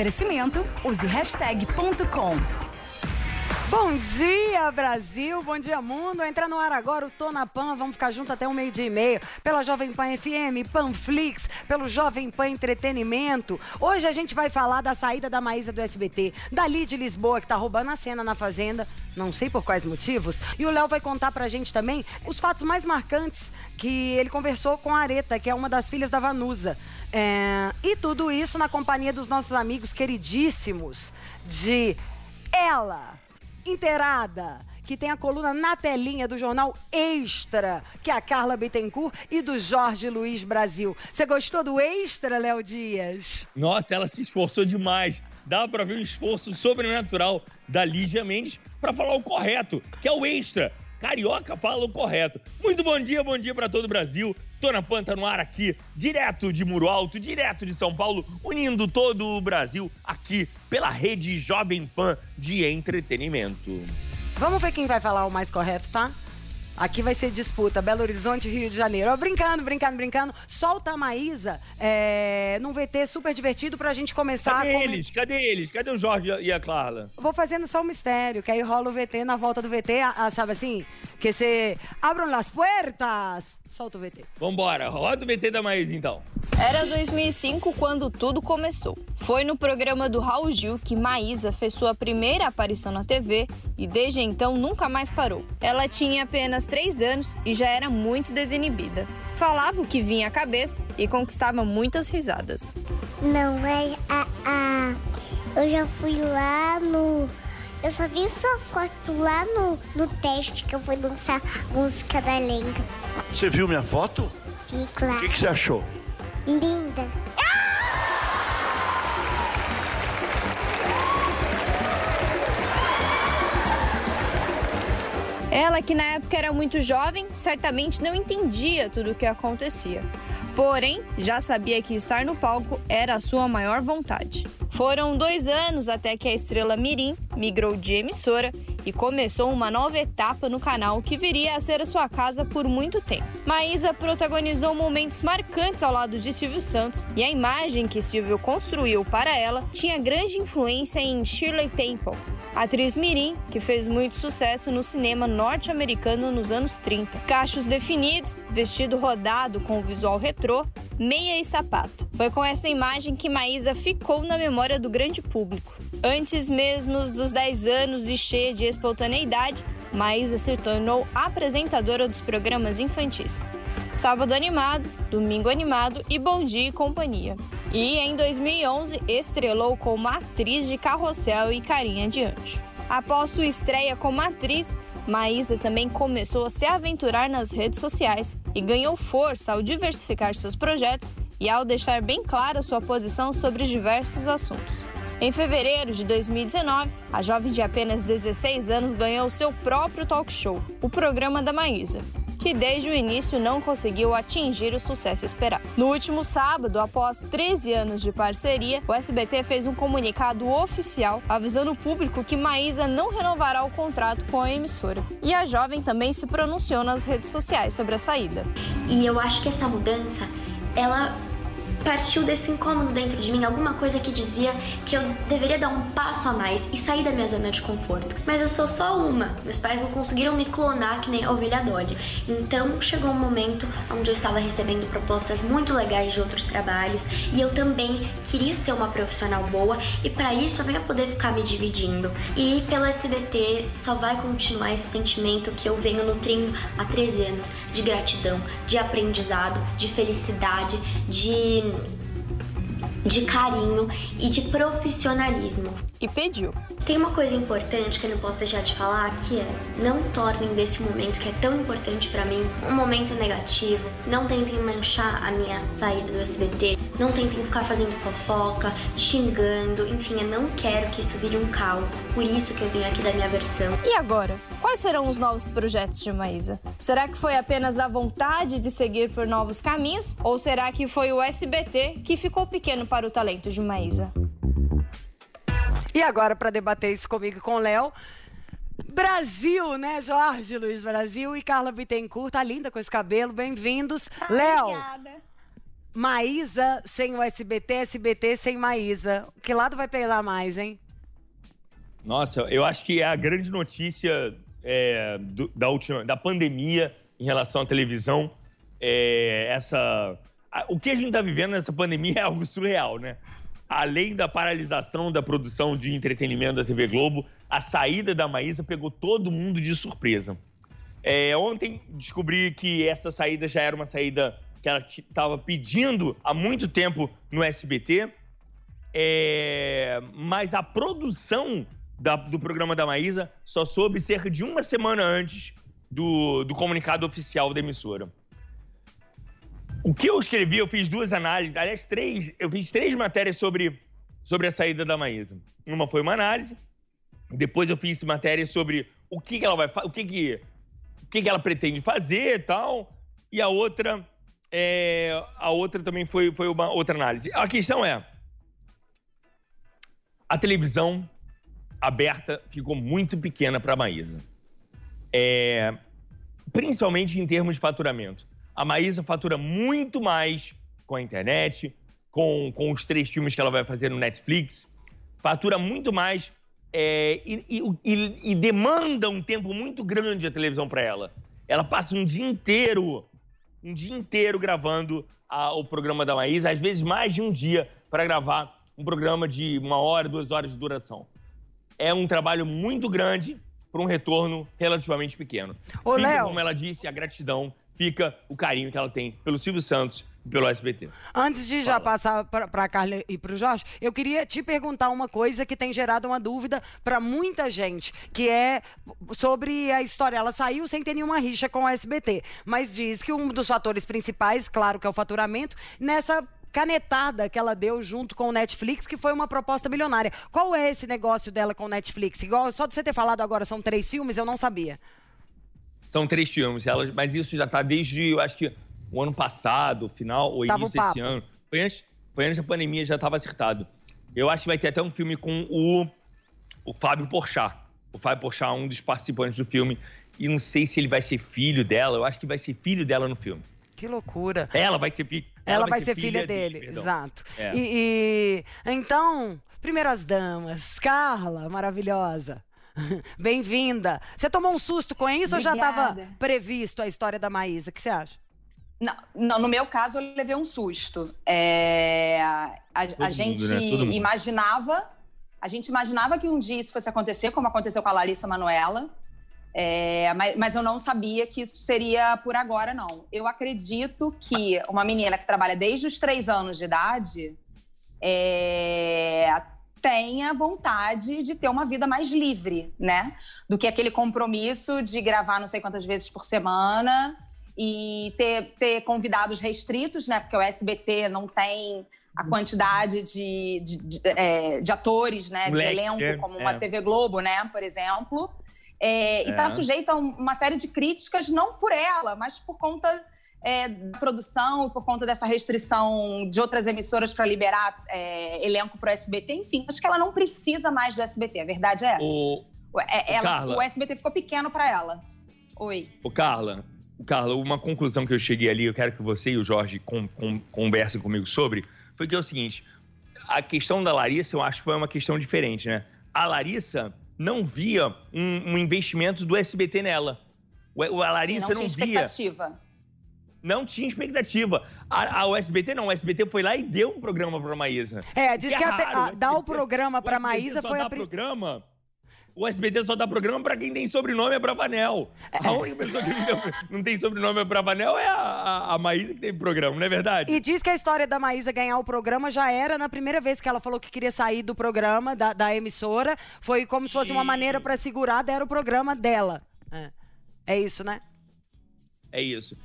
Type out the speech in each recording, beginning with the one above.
Oferecimento, use hashtag ponto com. Bom dia, Brasil! Bom dia, mundo! Entra no ar agora o Tô na Pan. Vamos ficar junto até um meio-dia e meio. Pela Jovem Pan FM, Panflix, pelo Jovem Pan Entretenimento. Hoje a gente vai falar da saída da Maísa do SBT, dali de Lisboa, que tá roubando a cena na Fazenda. Não sei por quais motivos. E o Léo vai contar pra gente também os fatos mais marcantes que ele conversou com a Areta, que é uma das filhas da Vanusa. É, E tudo isso na companhia dos nossos amigos queridíssimos de Ela inteirada, que tem a coluna na telinha do jornal Extra, que é a Carla Bittencourt, e do Jorge Luiz Brasil. Você gostou do Extra, Léo Dias? Nossa, ela se esforçou demais. Dá pra ver um esforço sobrenatural da Lígia Mendes pra falar o correto, que é o extra. Carioca fala o correto. Muito bom dia, bom dia pra todo o Brasil. Tô na Panta no ar aqui, direto de Muro Alto, direto de São Paulo, unindo todo o Brasil aqui pela rede Jovem Pan de entretenimento. Vamos ver quem vai falar o mais correto, tá? Aqui vai ser disputa, Belo Horizonte, Rio de Janeiro. Ó, brincando, brincando, brincando. Solta a Maísa é, num VT super divertido pra gente começar Cadê a eles? Cadê eles? Cadê o Jorge e a Carla? Vou fazendo só um mistério, que aí rola o VT na volta do VT, ah, ah, sabe assim? Que você abram las puertas. Solta o VT. Vambora, roda o BT da Maísa então. Era 2005 quando tudo começou. Foi no programa do Raul Gil que Maísa fez sua primeira aparição na TV e desde então nunca mais parou. Ela tinha apenas 3 anos e já era muito desinibida. Falava o que vinha à cabeça e conquistava muitas risadas. Não, é a, a. Eu já fui lá no. Eu só vi sua foto lá no, no teste que eu fui dançar música da Lenga. Você viu minha foto? Vi, O claro. que, que você achou? Linda. Ela, que na época era muito jovem, certamente não entendia tudo o que acontecia. Porém, já sabia que estar no palco era a sua maior vontade. Foram dois anos até que a estrela Mirim migrou de emissora e começou uma nova etapa no canal que viria a ser a sua casa por muito tempo. Maísa protagonizou momentos marcantes ao lado de Silvio Santos e a imagem que Silvio construiu para ela tinha grande influência em Shirley Temple, atriz mirim que fez muito sucesso no cinema norte-americano nos anos 30. Cachos definidos, vestido rodado com visual retrô, meia e sapato. Foi com essa imagem que Maísa ficou na memória do grande público. Antes mesmo dos 10 anos e cheia de espontaneidade, Maísa se tornou apresentadora dos programas infantis. Sábado Animado, Domingo Animado e Bom Dia e Companhia. E em 2011 estrelou como atriz de Carrossel e Carinha de Anjo. Após sua estreia como atriz, Maísa também começou a se aventurar nas redes sociais e ganhou força ao diversificar seus projetos e ao deixar bem clara sua posição sobre diversos assuntos. Em fevereiro de 2019, a jovem de apenas 16 anos ganhou seu próprio talk show, o programa da Maísa, que desde o início não conseguiu atingir o sucesso esperado. No último sábado, após 13 anos de parceria, o SBT fez um comunicado oficial avisando o público que Maísa não renovará o contrato com a emissora. E a jovem também se pronunciou nas redes sociais sobre a saída. E eu acho que essa mudança, ela partiu desse incômodo dentro de mim, alguma coisa que dizia que eu deveria dar um passo a mais e sair da minha zona de conforto. Mas eu sou só uma. Meus pais não conseguiram me clonar que nem a ovelha Dolly. Então chegou um momento onde eu estava recebendo propostas muito legais de outros trabalhos e eu também queria ser uma profissional boa e para isso eu não ia poder ficar me dividindo. E pelo SBT só vai continuar esse sentimento que eu venho nutrindo há 13 anos de gratidão, de aprendizado, de felicidade, de Mm. De carinho e de profissionalismo. E pediu. Tem uma coisa importante que eu não posso deixar de falar, que é não tornem desse momento que é tão importante para mim um momento negativo. Não tentem manchar a minha saída do SBT, não tentem ficar fazendo fofoca, xingando, enfim, eu não quero que isso vire um caos. Por isso que eu vim aqui da minha versão. E agora? Quais serão os novos projetos de Maísa? Será que foi apenas a vontade de seguir por novos caminhos ou será que foi o SBT que ficou pequeno para o talento de Maísa? E agora, para debater isso comigo e com o Léo, Brasil, né? Jorge Luiz Brasil e Carla Bittencourt. Tá linda com esse cabelo. Bem-vindos. Léo. Obrigada. Maísa sem o SBT, SBT sem Maísa. Que lado vai pesar mais, hein? Nossa, eu acho que é a grande notícia é, do- da última, da pandemia em relação à televisão. É, essa, o que a gente está vivendo nessa pandemia é algo surreal, né? Além da paralisação da produção de entretenimento da TV Globo, a saída da Maísa pegou todo mundo de surpresa. É, ontem descobri que essa saída já era uma saída que ela estava pedindo há muito tempo no SBT. É, mas a produção da- do programa da Maísa só soube cerca de uma semana antes do, do comunicado oficial da emissora. O que eu escrevi, eu fiz duas análises, aliás, três, eu fiz três matérias sobre, sobre a saída da Maísa. Uma foi uma análise, depois eu fiz matéria sobre o que, que ela vai o que, que, o que, que ela pretende fazer e tal, e a outra, é, a outra também foi, foi uma outra análise. A questão é, a televisão aberta ficou muito pequena para a Maísa. É, principalmente em termos de faturamento. A Maísa fatura muito mais com a internet, com, com os três filmes que ela vai fazer no Netflix, fatura muito mais é, e, e- e- demanda um tempo muito grande a televisão para ela. Ela passa um dia inteiro, um dia inteiro gravando a- o programa da Maísa, às vezes mais de um dia para gravar um programa de uma hora, duas horas de duração. É um trabalho muito grande para um retorno relativamente pequeno. Ô, Fica, Léo. como ela disse, a gratidão, fica o carinho que ela tem pelo Silvio Santos e pelo SBT. Antes de já passar para a Carla e para o Jorge, eu queria te perguntar uma coisa que tem gerado uma dúvida para muita gente, que é sobre a história. Ela saiu sem ter nenhuma rixa com o SBT, mas diz que um dos fatores principais, claro que é o faturamento, nessa canetada que ela deu junto com o Netflix, que foi uma proposta milionária. Qual é esse negócio dela com o Netflix? Igual, só de você ter falado agora, são três filmes, eu não sabia. São três filmes, elas, mas isso já tá desde, eu acho que o ano passado, final, ou Tava início desse ano. Foi antes, foi antes da pandemia, já estava acertado. Eu acho que vai ter até um filme com o, o Fábio Porchat. O Fábio Porchat é um dos participantes do filme. E não sei se ele vai ser filho dela, eu acho que vai ser filho dela no filme. Que loucura. Ela vai ser, fi- Ela, vai, ser, filha, dele, perdão. exato. É. E, e- então, primeiras damas, Carla, maravilhosa. Bem-vinda. Você tomou um susto com isso ou já estava Obrigada. previsto a história da Maísa? O que você acha? Não, não, no meu caso, eu levei um susto. É, a, a mundo, gente né? Imaginava, a gente imaginava que um dia isso fosse acontecer, como aconteceu com a Larissa Manoela. É, mas, mas eu não sabia que isso seria por agora, não. Eu acredito que uma menina que trabalha desde os três anos de idade é, tenha vontade de ter uma vida mais livre, né? Do que aquele compromisso de gravar não sei quantas vezes por semana e ter, ter convidados restritos, né? Porque o SBT não tem a quantidade de, de, de, é, de atores, né? Um De elenco, é, como uma é. TV Globo, né? Por exemplo. É, E está É. sujeita a um- uma série de críticas, não por ela, mas por conta é, da produção por conta dessa restrição de outras emissoras para liberar é, elenco para o SBT. Enfim, acho que ela não precisa mais do SBT. A verdade é essa. O, É- ela- Carla. o SBT ficou pequeno para ela. Oi. o Carla, o Carla, uma conclusão que eu cheguei ali, eu quero que você e o Jorge com- com- conversem comigo sobre, foi que é o seguinte: a questão da Larissa, eu acho que foi uma questão diferente, né? A Larissa não via um, um investimento do SBT nela. A Larissa Sim, não, não, tinha via. Não tinha expectativa. A, a- o SBT não, o SBT foi lá e deu um programa pra Maísa. É, diz Que que é até- a- o dar o programa para Maísa foi dá a programa o SBT só dá programa pra quem tem sobrenome Abravanel. A única pessoa que não tem, sobrenome Abravanel é a, a, a Maísa que tem programa, não é verdade? E diz que a história da Maísa ganhar o programa já era na primeira vez que ela falou que queria sair do programa, da, da emissora. Foi como se fosse uma maneira pra segurar, deram o programa dela. É, é isso, né? É isso.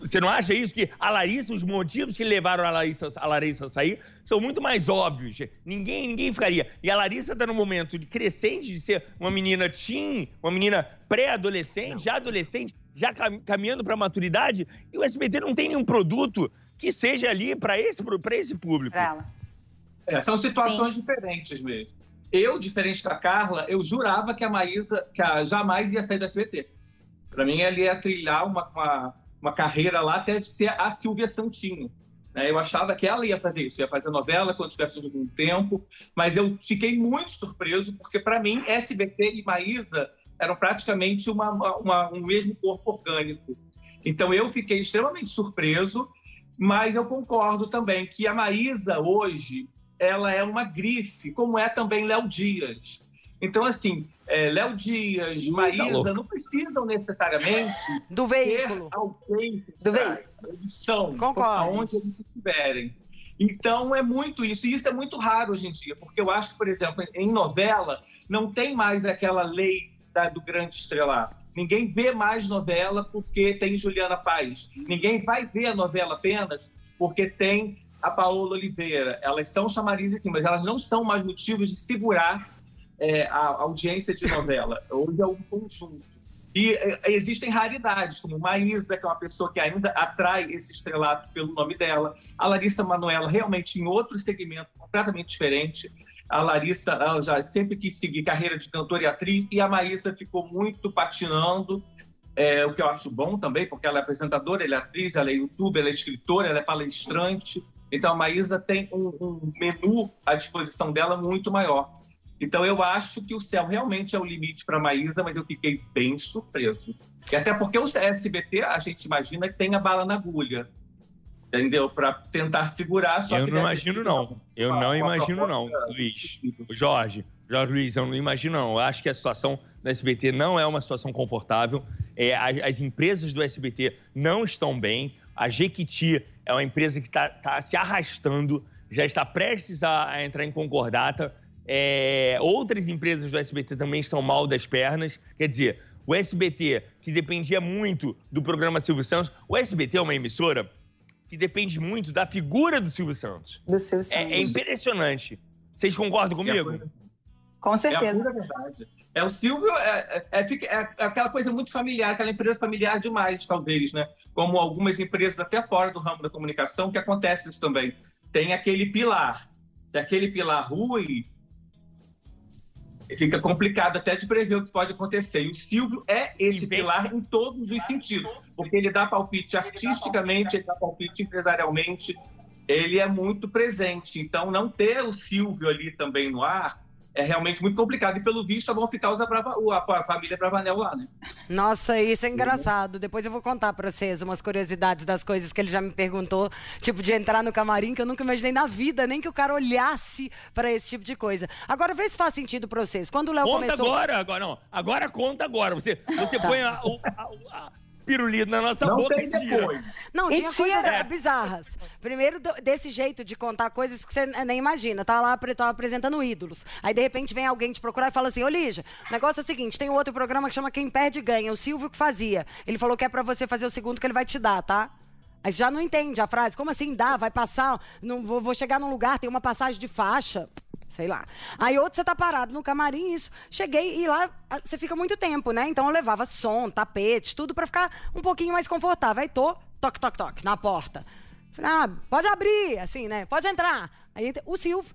Você não acha isso? Que a Larissa, os motivos que levaram a Larissa, a Larissa a sair são muito mais óbvios. Ninguém, ninguém ficaria. E a Larissa tá num momento de crescente, de ser uma menina teen, uma menina pré-adolescente, já adolescente, já cam- caminhando pra maturidade. E o SBT não tem nenhum produto que seja ali pra esse, pra esse público. Pra ela. É, são situações diferentes mesmo. Eu, diferente da Carla, eu jurava que a Maísa que a, jamais ia sair do SBT. Para mim, ela ia trilhar uma, uma, uma carreira lá até de ser a Silvia Santinho. né? Eu achava que ela ia fazer isso, ia fazer novela quando tivesse algum tempo, mas eu fiquei muito surpreso, porque para mim, SBT e Maísa eram praticamente uma, uma- um mesmo corpo orgânico. Então eu fiquei extremamente surpreso, mas eu concordo também que a Maísa hoje ela é uma grife, como é também Léo Dias. Então, assim, é, Léo Dias, Maísa, louco. não precisam necessariamente Do ter veículo. alguém Do. Eles são, Concordo. aonde eles estiverem. Então, é muito isso. E isso é muito raro hoje em dia, porque eu acho que, por exemplo, em novela, não tem mais aquela lei da- do grande estrelar. Ninguém vê mais novela porque tem Juliana Paz. Ninguém vai ver a novela apenas porque tem a Paola Oliveira. Elas são chamarizes, sim, mas elas não são mais motivos de segurar é, a audiência de novela. Hoje é um conjunto. E é, existem raridades, como Maísa, que é uma pessoa que ainda atrai esse estrelato pelo nome dela. A Larissa Manoela, realmente em outro segmento completamente diferente. A Larissa já sempre quis seguir carreira de cantora e atriz, e a Maísa ficou muito patinando, é, o que eu acho bom também, porque ela é apresentadora, ela é atriz, ela é youtuber, ela é escritora, ela é palestrante. Então a Maísa tem um, um menu à disposição dela muito maior. Então eu acho que o céu realmente é o limite para a Maísa, mas eu fiquei bem surpreso. E até porque o SBT, a gente imagina que tem a bala na agulha. Entendeu? Para tentar segurar. Só Eu não imagino, não. Eu não uma imagino, não, Luiz. Jorge, Jorge Luiz, eu não imagino, não. Eu acho que a situação do SBT não é uma situação confortável. É, as, as empresas do SBT não estão bem. A Jequiti é uma empresa que está se arrastando, já está prestes a, a entrar em concordata. É, outras empresas do SBT também estão mal das pernas. Quer dizer, o SBT, que dependia muito do programa Silvio Santos, o SBT é uma emissora que depende muito da figura do Silvio Santos. Do seu É, é impressionante. Vocês concordam comigo? Com É a certeza. verdade. É o Silvio, é, é- é fica- é aquela coisa muito familiar, aquela empresa familiar demais, talvez, né? Como algumas empresas até fora do ramo da comunicação, que acontece isso também. Tem aquele pilar. Se aquele pilar rui, fica complicado até de prever o que pode acontecer. E o Silvio é esse pilar em todos os sentidos, porque ele dá palpite artisticamente, ele dá palpite empresarialmente, ele é muito presente. Então, não ter o Silvio ali também no ar é realmente muito complicado. E pelo visto, vão ficar os a, a família Bravanel lá, né? Nossa, isso é engraçado. Depois eu vou contar pra vocês umas curiosidades das coisas que ele já me perguntou, tipo de entrar no camarim, que eu nunca imaginei na vida, nem que o cara olhasse pra esse tipo de coisa. Agora, vê se faz sentido pra vocês. Quando o Léo Conta começou. agora, agora não. Agora conta agora. Você, você põe a, o- a, a pirulito na nossa não boca tem e tira. depois. Não, E tinha tinha- coisas É. bizarras. Primeiro, do- desse jeito de contar coisas que você nem imagina. Tá lá, tava apresentando ídolos. Aí, de repente, vem alguém te procurar e fala assim, ô Lígia, o negócio é o seguinte, tem um outro programa que chama Quem Perde Ganha. O Silvio que fazia. Ele falou que é pra você fazer o segundo que ele vai te dar, tá? Aí você já não entende a frase. Como assim dá? Vai passar? Não, vou, vou chegar num lugar, tem uma passagem de faixa. Sei lá. Aí outro você tá parado no camarim, isso. Cheguei e lá você fica muito tempo, né? Então eu levava som, tapete, tudo pra ficar um pouquinho mais confortável. Aí tô, toque, toque, toque, na porta. Falei, ah, pode abrir, assim, né? Pode entrar. Aí o Silvio.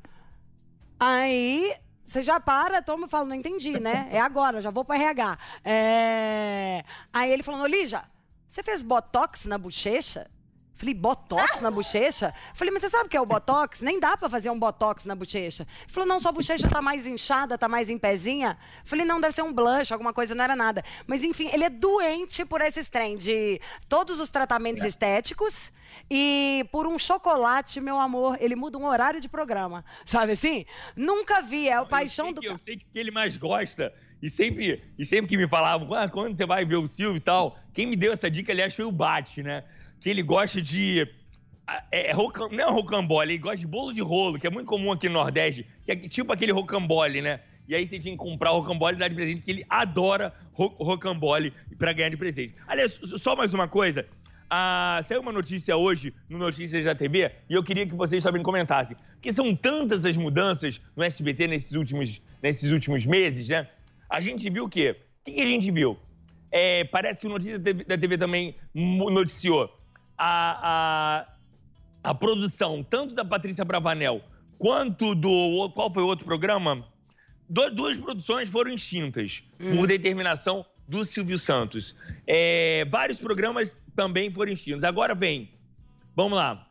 Aí você já para, toma e fala, não entendi, né? É agora, já vou pro RH. É... Aí ele falou, Lígia, você fez botox na bochecha? Falei, botox na bochecha? Falei, mas você sabe o que é o botox? Nem dá pra fazer um botox na bochecha. Ele falou, não, sua bochecha tá mais inchada, tá mais em pezinha. Falei, não, deve ser um blush, alguma coisa, não era nada. Mas enfim, ele é doente por esse trem de todos os tratamentos É. estéticos. E por um chocolate, meu amor, ele muda um horário de programa. Sabe assim? Nunca vi, é o paixão do. que, eu sei que ele mais gosta. E sempre, e sempre que me falavam, ah, quando você vai ver o Silvio e tal, quem me deu essa dica, aliás, foi o Bate, né? Que ele gosta de. ah, É, roca- não é rocambole, ele gosta de bolo de rolo, que é muito comum aqui no Nordeste, que é tipo aquele rocambole, né? E aí você tinha que comprar o rocambole e dar de presente, que ele adora ro rocambole pra ganhar de presente. Aliás, só mais uma coisa. Ah, saiu uma notícia hoje no Notícias da TV e eu queria que vocês também comentassem. Porque são tantas as mudanças no SBT nesses últimos, nesses últimos meses, né? A gente viu o quê? O que que a gente viu? É, parece que o Notícias da TV, também noticiou a, a, a produção, tanto da Patrícia Bravanel quanto do. Qual foi o outro programa? Du- duas produções foram extintas por determinação do Silvio Santos. É, vários programas também foram extintos. Agora vem, vamos lá,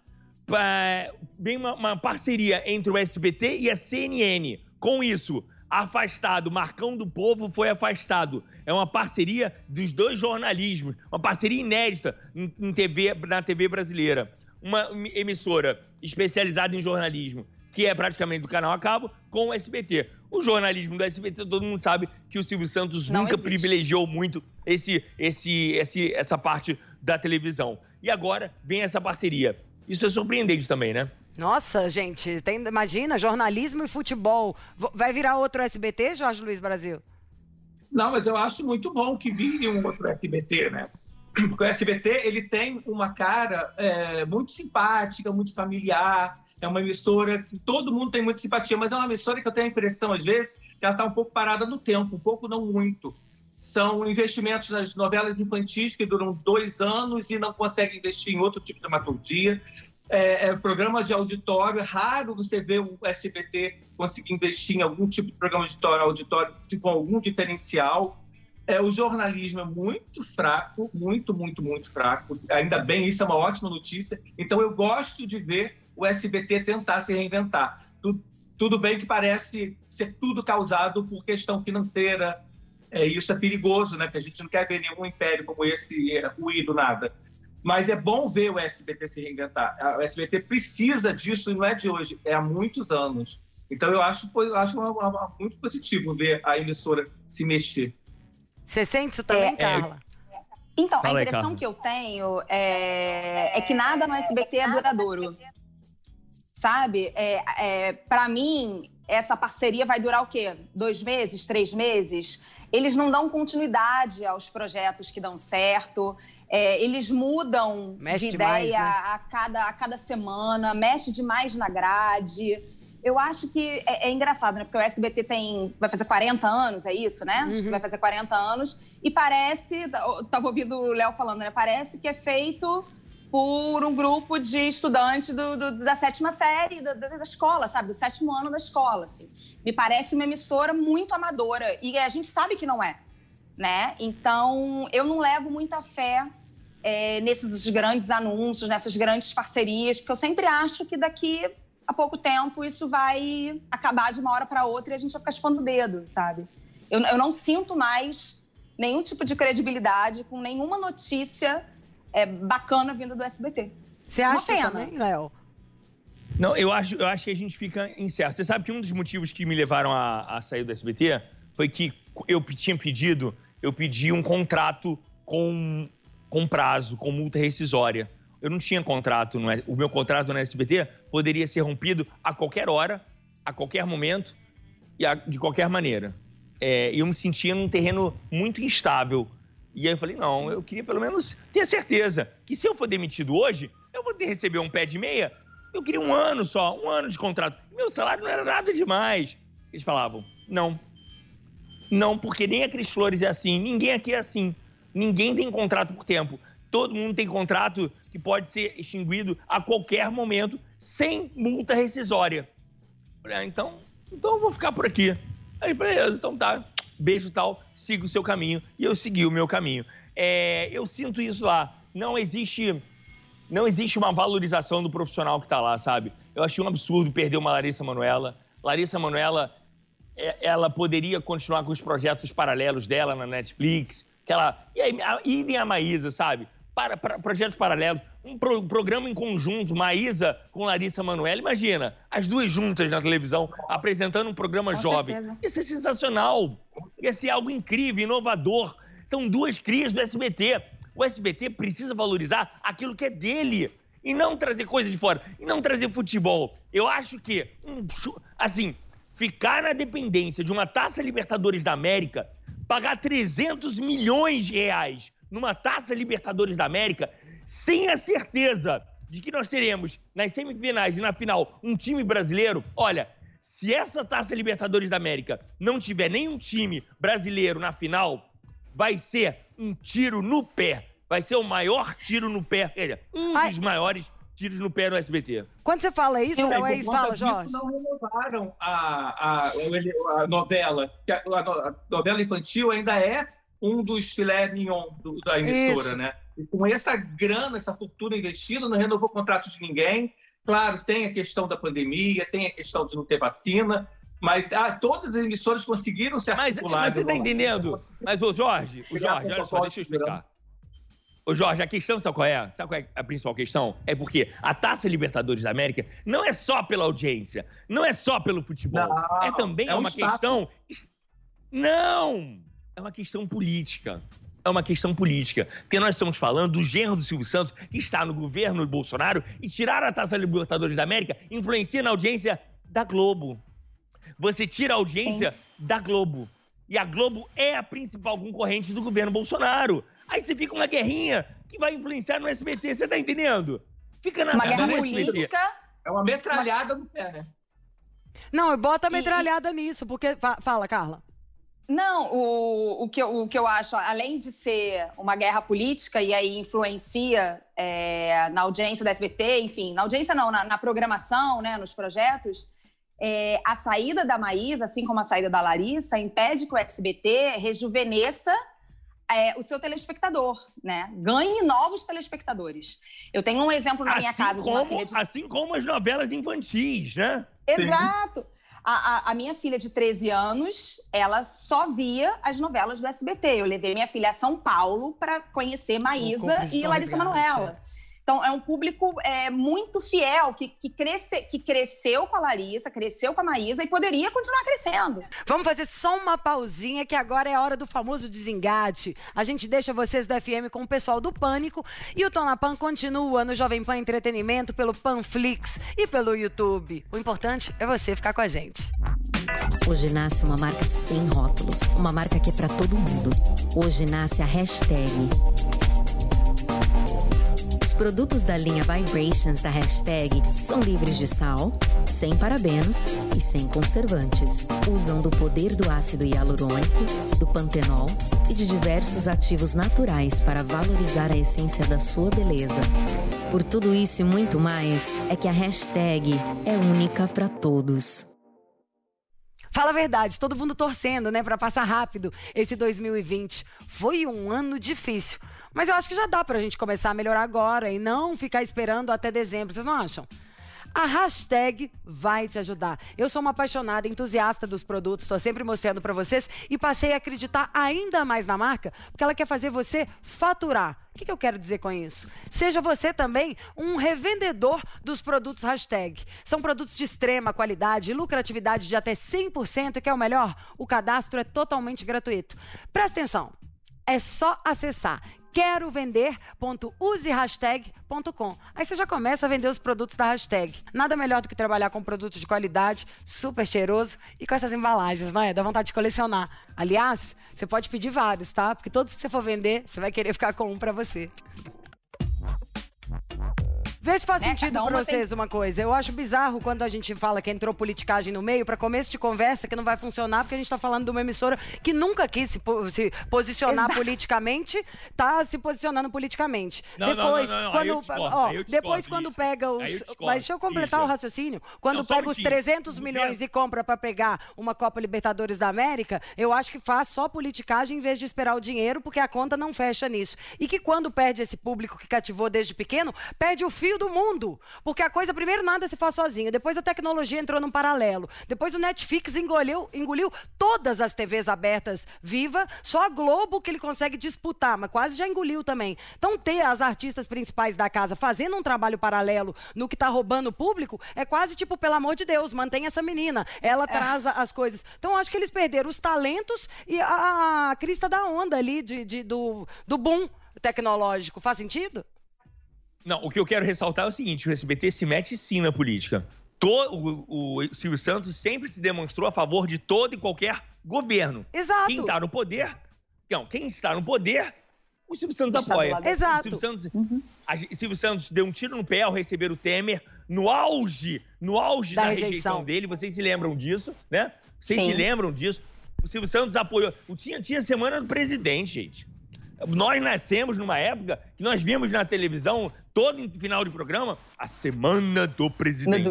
vem uma, uma parceria entre o SBT e a CNN. Com isso, afastado, Marcão do Povo foi afastado. É uma parceria dos dois jornalismos, uma parceria inédita em, em TV, na TV brasileira. Uma emissora especializada em jornalismo, que é praticamente do canal a cabo, com o SBT. O jornalismo do SBT, todo mundo sabe que o Silvio Santos Não nunca existe. privilegiou muito esse, esse, esse, essa parte da televisão. E agora vem essa parceria. Isso é surpreendente também, né? Nossa, gente, tem- imagina, jornalismo e futebol. Vai virar outro SBT, Jorge Luiz Brasil? Não, mas eu acho muito bom que vire um outro SBT, né? Porque o SBT ele tem uma cara é, muito simpática, muito familiar. É uma emissora que todo mundo tem muita simpatia, mas é uma emissora que eu tenho a impressão, às vezes, que ela está um pouco parada no tempo, um pouco, não muito. São investimentos nas novelas infantis que duram dois anos e não conseguem investir em outro tipo de dramaturgia. É, é programa de auditório, é raro você ver o SBT conseguir investir em algum tipo de programa de auditório, auditório com algum diferencial. É, o jornalismo é muito fraco, muito, muito, muito fraco. Ainda bem, isso é uma ótima notícia. Então, eu gosto de ver o SBT tentar se reinventar. Tu- tudo bem que parece ser tudo causado por questão financeira. É, isso é perigoso, né? Porque a gente não quer ver nenhum império como esse é, ruir do nada. Mas é bom ver o SBT se reinventar. O SBT precisa disso e não é de hoje, é há muitos anos. Então eu acho, eu acho uma- uma- muito positivo ver a emissora se mexer. Você sente isso também, É, Carla? Então, Fala a aí, impressão Carla. que eu tenho é, é que nada no SBT é duradouro. Sabe? É, é, para mim, essa parceria vai durar o quê? Dois meses? Três meses? Eles não dão continuidade aos projetos que dão certo. É, eles mudam Mexe de demais, ideia né? a, cada, a cada semana, mexe demais na grade. Eu acho que é, é engraçado, né? Porque o SBT tem, vai fazer 40 anos, é isso, né? Acho que vai fazer 40 anos. E parece, eu tava ouvindo o Léo falando, né? Parece que é feito por um grupo de estudantes do- do- da sétima série da, da- da escola, sabe? Do sétimo ano da escola, assim. Me parece uma emissora muito amadora. E a gente sabe que não é, né? Então, eu não levo muita fé é, nesses grandes anúncios, nessas grandes parcerias, porque eu sempre acho que daqui a pouco tempo isso vai acabar de uma hora para outra e a gente vai ficar chupando o dedo, sabe? Eu, eu não sinto mais nenhum tipo de credibilidade com nenhuma notícia é, bacana vinda do SBT. Você Uma acha pena. também, Léo? Não, eu acho, eu acho que a gente fica incerto. Você sabe que um dos motivos que me levaram a, a sair do SBT foi que eu tinha pedido, eu pedi um contrato com, com prazo, com multa rescisória. Eu não tinha contrato, no, o meu contrato no SBT poderia ser rompido a qualquer hora, a qualquer momento e a- de qualquer maneira. É, eu me sentia num terreno muito instável. E aí eu falei, não, eu queria pelo menos ter certeza que se eu for demitido hoje, eu vou ter, receber um pé de meia. Eu queria um ano só, um ano de contrato. Meu salário não era nada demais. Eles falavam, não. Não, porque nem a Cris Flores é assim, ninguém aqui é assim. Ninguém tem contrato por tempo. Todo mundo tem contrato que pode ser extinguido a qualquer momento, sem multa rescisória. Ah, então, então eu vou ficar por aqui. Aí, beleza, então tá. Beijo tal, siga o seu caminho. E eu segui o meu caminho. É, eu sinto isso lá. Não existe não existe uma valorização do profissional que está lá, sabe? Eu achei um absurdo perder uma Larissa Manuela. Larissa Manuela, ela poderia continuar com os projetos paralelos dela na Netflix. Que ela, e aí, idem a Maísa, sabe? Para, para, projetos paralelos. Um pro, programa em conjunto, Maísa com Larissa Manoela. Imagina, as duas juntas na televisão, apresentando um programa com jovem. Certeza. Isso é sensacional. Ia ser algo incrível, inovador. São duas crias do SBT. O SBT precisa valorizar aquilo que é dele e não trazer coisa de fora, e não trazer futebol. Eu acho que, assim, ficar na dependência de uma Taça Libertadores da América, pagar 300 milhões de reais numa Taça Libertadores da América, sem a certeza de que nós teremos nas semifinais e na final um time brasileiro, olha, se essa Taça Libertadores da América não tiver nenhum time brasileiro na final, vai ser um tiro no pé. Vai ser o maior tiro no pé, um Ai. dos maiores tiros no pé no SBT. Quando você fala isso, Léo, é isso, fala, Jorge. não renovaram a, a, a novela, que a, a, novela infantil ainda é um dos filé mignon do, da emissora, isso. né? E com essa grana, essa fortuna investida, não renovou contrato de ninguém. Claro, tem a questão da pandemia, tem a questão de não ter vacina, mas ah, todas as emissoras conseguiram se articular. Mas, mas você está entendendo? Mas o Jorge, o Jorge, olha só, deixa eu explicar. Ô Jorge, a questão, sabe qual é? Sabe qual é a principal questão? É porque a Taça Libertadores da América não é só pela audiência, não é só pelo futebol. Não, é também é uma questão. Não! É uma questão política. É uma questão política. Porque nós estamos falando do genro do Silvio Santos, que está no governo do Bolsonaro, e tirar a Taça Libertadores da América influencia na audiência da Globo. Você tira a audiência Sim. da Globo. E a Globo é a principal concorrente do governo Bolsonaro. Aí você fica uma guerrinha que vai influenciar no SBT, você tá entendendo? Fica na uma guerra política. É uma metralhada no pé, né? Não, bota a metralhada e... nisso, porque. Fala, Carla. Não, o, o, que eu, o que eu acho, além de ser uma guerra política e aí influencia é, na audiência da SBT, enfim, na audiência não, na, na programação, né, nos projetos, é, a saída da Maísa, assim como a saída da Larissa, impede que o SBT rejuvenesça é, o seu telespectador, né? Ganhe novos telespectadores. Eu tenho um exemplo na minha assim casa como, de uma filha de... Assim como as novelas infantis, né? Exato. A, a, a, minha filha de 13 anos, ela só via as novelas do SBT. Eu levei minha filha a São Paulo para conhecer Maísa e Larissa Manoela. Então, é um público é, muito fiel, que, que, cresce, que cresceu com a Larissa, cresceu com a Maísa e poderia continuar crescendo. Vamos fazer só uma pausinha, que agora é a hora do famoso desengate. A gente deixa vocês da FM com o pessoal do Pânico e o Tonapan continua no Jovem Pan Entretenimento pelo Panflix e pelo YouTube. O importante é você ficar com a gente. Hoje nasce uma marca sem rótulos, uma marca que é para todo mundo. Hoje nasce a hashtag produtos da linha Vibrations da hashtag são livres de sal, sem parabenos e sem conservantes. Usam do poder do ácido hialurônico, do pantenol e de diversos ativos naturais para valorizar a essência da sua beleza. Por tudo isso e muito mais, é que a hashtag é única para todos. Fala a verdade, todo mundo torcendo, né, para passar rápido esse 2020. Foi um ano difícil. Mas eu acho que já dá para a gente começar a melhorar agora e não ficar esperando até dezembro. Vocês não acham? A hashtag vai te ajudar. Eu sou uma apaixonada, entusiasta dos produtos, estou sempre mostrando para vocês e passei a acreditar ainda mais na marca, porque ela quer fazer você faturar. O que, que eu quero dizer com isso? Seja você também um revendedor dos produtos hashtag. São produtos de extrema qualidade lucratividade de até 100%, e que é o melhor, o cadastro é totalmente gratuito. Presta atenção. É só acessar quero vender.usehashtag.com. Aí você já começa a vender os produtos da hashtag. Nada melhor do que trabalhar com produtos de qualidade, super cheiroso e com essas embalagens, não é? Dá vontade de colecionar. Aliás, você pode pedir vários, tá? Porque todos que você for vender, você vai querer ficar com um para você. Vê se faz Né? sentido pra uma tem- vocês uma coisa. Eu acho bizarro quando a gente fala que entrou politicagem no meio, pra começo de conversa, que não vai funcionar, porque a gente tá falando de uma emissora que nunca quis se, po- se posicionar Exato. politicamente, tá se posicionando politicamente. Não, não, depois, não, não, não, quando, discordo, ó, aí eu discordo, depois quando Lígia. pega os. Discordo, Mas deixa eu completar Lígia. o raciocínio. Quando Não, só um pega os minutinho. 300 O milhões e compra pra pegar uma Copa Libertadores da América, eu acho que faz só politicagem em vez de esperar o dinheiro, porque a conta não fecha nisso. E que quando perde esse público que cativou desde pequeno, perde o fio do mundo. Porque a coisa, primeiro, nada se faz sozinho. Depois a tecnologia entrou num paralelo. Depois o Netflix engoliu, engoliu todas as TVs abertas viva, só a Globo que ele consegue disputar, mas quase já engoliu também. Então, ter as artistas principais da casa fazendo um trabalho paralelo no que tá roubando o público é quase tipo, pelo amor de Deus, mantém essa menina. Ela traz a- as coisas. Então, acho que eles perderam os talentos e a, a crista da onda ali de, de- do, do boom tecnológico. Faz sentido? Não, o que eu quero ressaltar é o seguinte: o SBT se mete sim na política. To- o, o Silvio Santos sempre se demonstrou a favor de todo e qualquer governo. Exato. Quem está no poder. Não, quem está no poder, o Silvio Santos apoia. Exato. O Silvio Santos, a gente- Silvio Santos deu um tiro no pé ao receber o Temer no auge, no auge Da da, rejeição. rejeição. dele. Vocês se lembram disso, né? Vocês Sim. se lembram disso? O Silvio Santos apoiou. O tinha, tinha semana do presidente, gente. Nós nascemos numa época que nós vimos na televisão, todo final de programa, a semana do presidente.